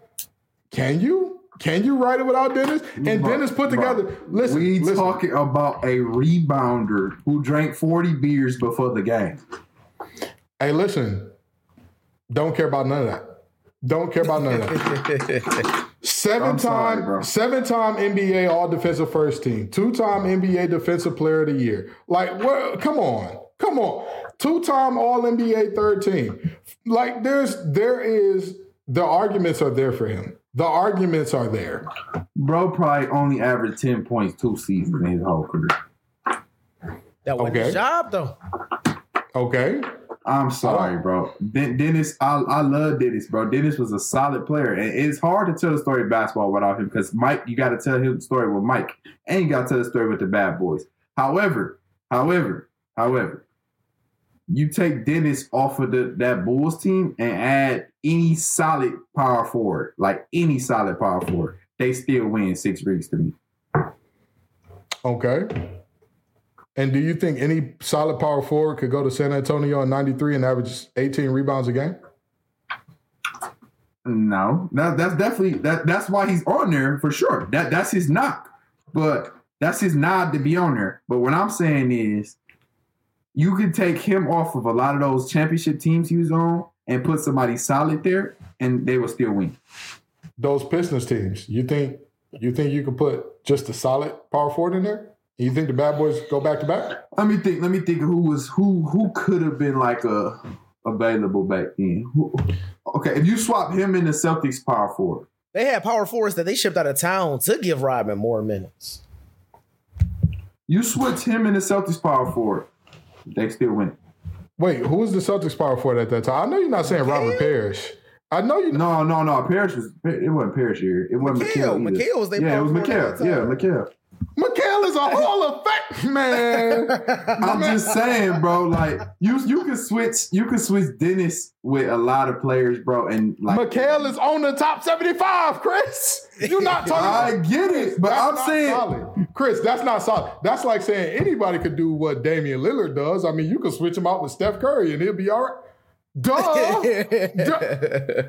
Can you? Can you write it without Dennis? And Bro, Dennis put bro, together. Listen, we listen. talking about a rebounder who drank 40 beers before the game. Hey, listen. Don't care about none of that. Don't care about none of that. Seven I'm sorry, bro. time, seven time NBA All Defensive First Team, two time NBA Defensive Player of the Year. Like, what? Come on, come on. Two time All NBA Third Team. Like, there's, there is. The arguments are there for him. The arguments are there. Bro probably only averaged 10 points two seasons in his whole career. That wasn't Okay. his job though. Okay. I'm sorry, bro. Den- Dennis, I, I love Dennis, bro. Dennis was a solid player. And it's hard to tell the story of basketball without him because Mike, you got to tell him the story with Mike. And you got to tell the story with the bad boys. However, however, however, you take Dennis off of the, that Bulls team and add any solid power forward, like any solid power forward, they still win six rings to me. Okay. And do you think any solid power forward could go to San Antonio in 93 and average 18 rebounds a game? No, that, that's definitely that. That's why he's on there for sure. That that's his knock, but that's his nod to be on there. But what I'm saying is, you could take him off of a lot of those championship teams he was on and put somebody solid there, and they will still win. Those Pistons teams, you think you think you could put just a solid power forward in there? You think the bad boys go back to back? Let me think. Let me think. Who was who? Who could have been like a available back then? Who, okay, if you swap him in the Celtics power forward, They had power forwards that they shipped out of town to give Rodman more minutes. you switch him in the Celtics power forward, they still win. Wait, who was the Celtics power forward at that time? I know you're not saying Robert Parish. I know you. No, no, no. Parish was it wasn't Parrish here. It wasn't McHale. McHale. either. McHale was their yeah, it was forward McHale. Yeah, time. McHale. McHale is a Hall of Fame man. I'm just saying, bro. Like you, you can switch. You can switch Dennis with a lot of players, bro. And like McHale is on the top 75, Chris. You're not talking I get it, but That's I'm saying solid. Chris, that's not solid. That's like saying anybody could do what Damian Lillard does. I mean, you could switch him out with Steph Curry and he'll be all right. Duh. Duh.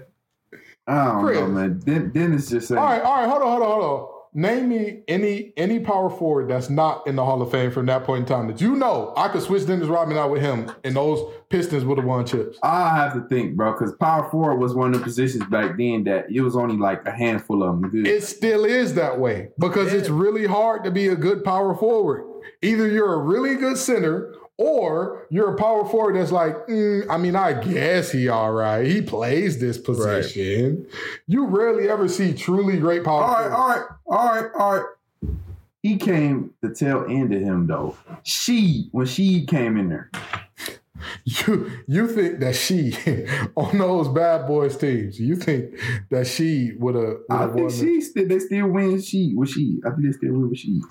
I don't Chris. know, man. Den- Dennis just saying. All right, all right, hold on, hold on, hold on. Name me any any power forward that's not in the Hall of Fame from that point in time that you know I could switch Dennis Rodman out with him and those Pistons would have won chips. I have to think, bro, because power forward was one of the positions back then that it was only like a handful of them. Good. It still is that way because it's really hard to be a good power forward. Either you're a really good center or you're a power forward that's like, mm, I mean, I guess he all right. He plays this position. You rarely ever see truly great power all right, forwards. all right, all right, all right. He came the tail end of him though. She when she came in there. You you think that she on those bad boys teams? You think that she would have? I think she still they still win she with she. I think they still win with she.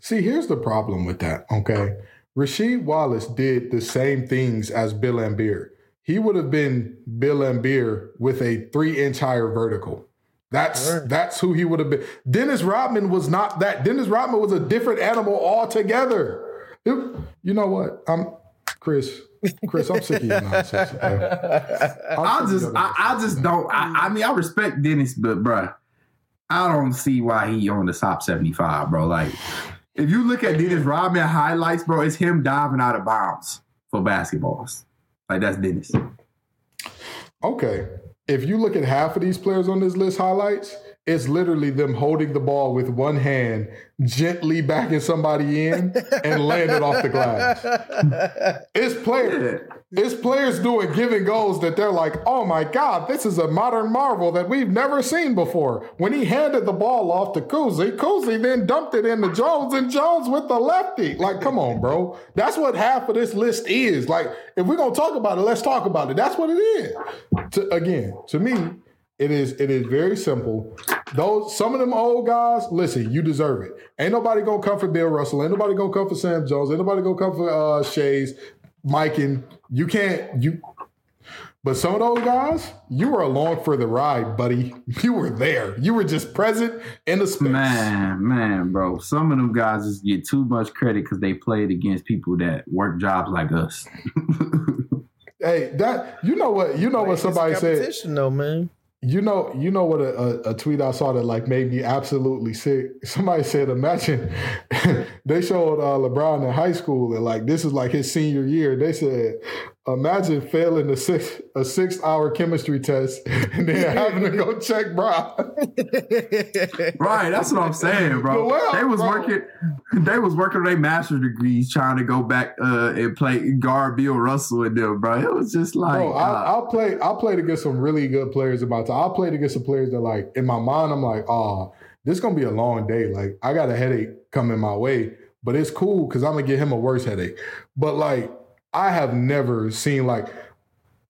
See, here's the problem with that. Okay, Rasheed Wallace did the same things as Bill Laimbeer. He would have been Bill Laimbeer with a three inch higher vertical. That's Sure. that's who he would have been. Dennis Rodman was not that. Dennis Rodman was a different animal altogether. It- you know what? I'm Chris. Chris, I'm sick of your nonsense. okay? I'm I sick of just I, I just don't I, I mean I respect Dennis, but bruh, I don't see why he on the top 75, bro. Like if you look at Dennis Rodman highlights, bro, it's him diving out of bounds for basketballs. Like that's Dennis. Okay. If you look at half of these players on this list highlights, it's literally them holding the ball with one hand, gently backing somebody in and laying it off the glass. It's players. It's players doing giving goals that they're like, oh my God, this is a modern marvel that we've never seen before. When he handed the ball off to Cousy, Cousy then dumped it into Jones and Jones with the lefty. Like, come on, bro. That's what half of this list is. Like, if we're gonna talk about it, let's talk about it. That's what it is. To, again, to me, it is it is very simple. Those some of them old guys, listen, you deserve it. Ain't nobody gonna come for Bill Russell. Ain't nobody gonna come for Sam Jones. Ain't nobody gonna come for uh Shays, Mike, and you can't you. But some of those guys, you were along for the ride, buddy. You were there. You were just present in the space. Man, man, bro. Some of them guys just get too much credit because they played against people that work jobs like us. hey, that you know what you know what somebody said. though, man. You know, you know what a, a, tweet I saw that like made me absolutely sick. Somebody said, "Imagine they showed uh, LeBron in high school and like this is like his senior year." They said, Imagine failing a six a six hour chemistry test and then having to go check Bron. right, that's what I'm saying, bro. Well, they was bro. working they was working on their master's degrees trying to go back uh, and play guard Bill Russell and them, bro. It was just like bro, I, will uh, play I played against some really good players about time. I played against some players that like in my mind I'm like, oh, this is gonna be a long day. Like I got a headache coming my way, but it's cool because I'm gonna get him a worse headache. But like I have never seen like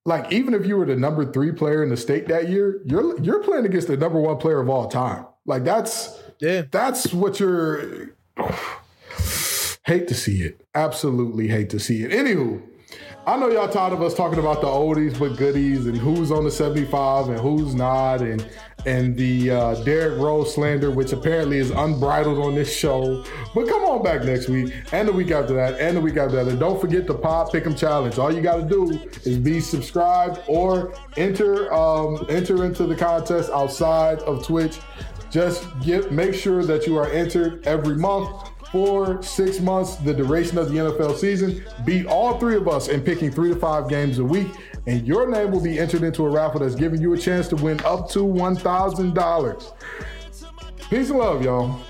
like even if you were the number three player in the state that year, you're you're playing against the number one player of all time. Like that's yeah, that's what you're. hate to see it. Absolutely hate to see it. Anywho, I know y'all tired of us talking about the oldies but goodies and who's on the 75 and who's not and and the uh, Derrick Rose slander, which apparently is unbridled on this show. But come on back next week and the week after that and the week after that. And don't forget the Pod Pick'em Challenge. All you got to do is be subscribed or enter um, enter into the contest outside of Twitch. Just get make sure that you are entered every month for six months, the duration of the NFL season. Beat all three of us in picking three to five games a week, and your name will be entered into a raffle that's giving you a chance to win up to $1,000. Peace and love, y'all.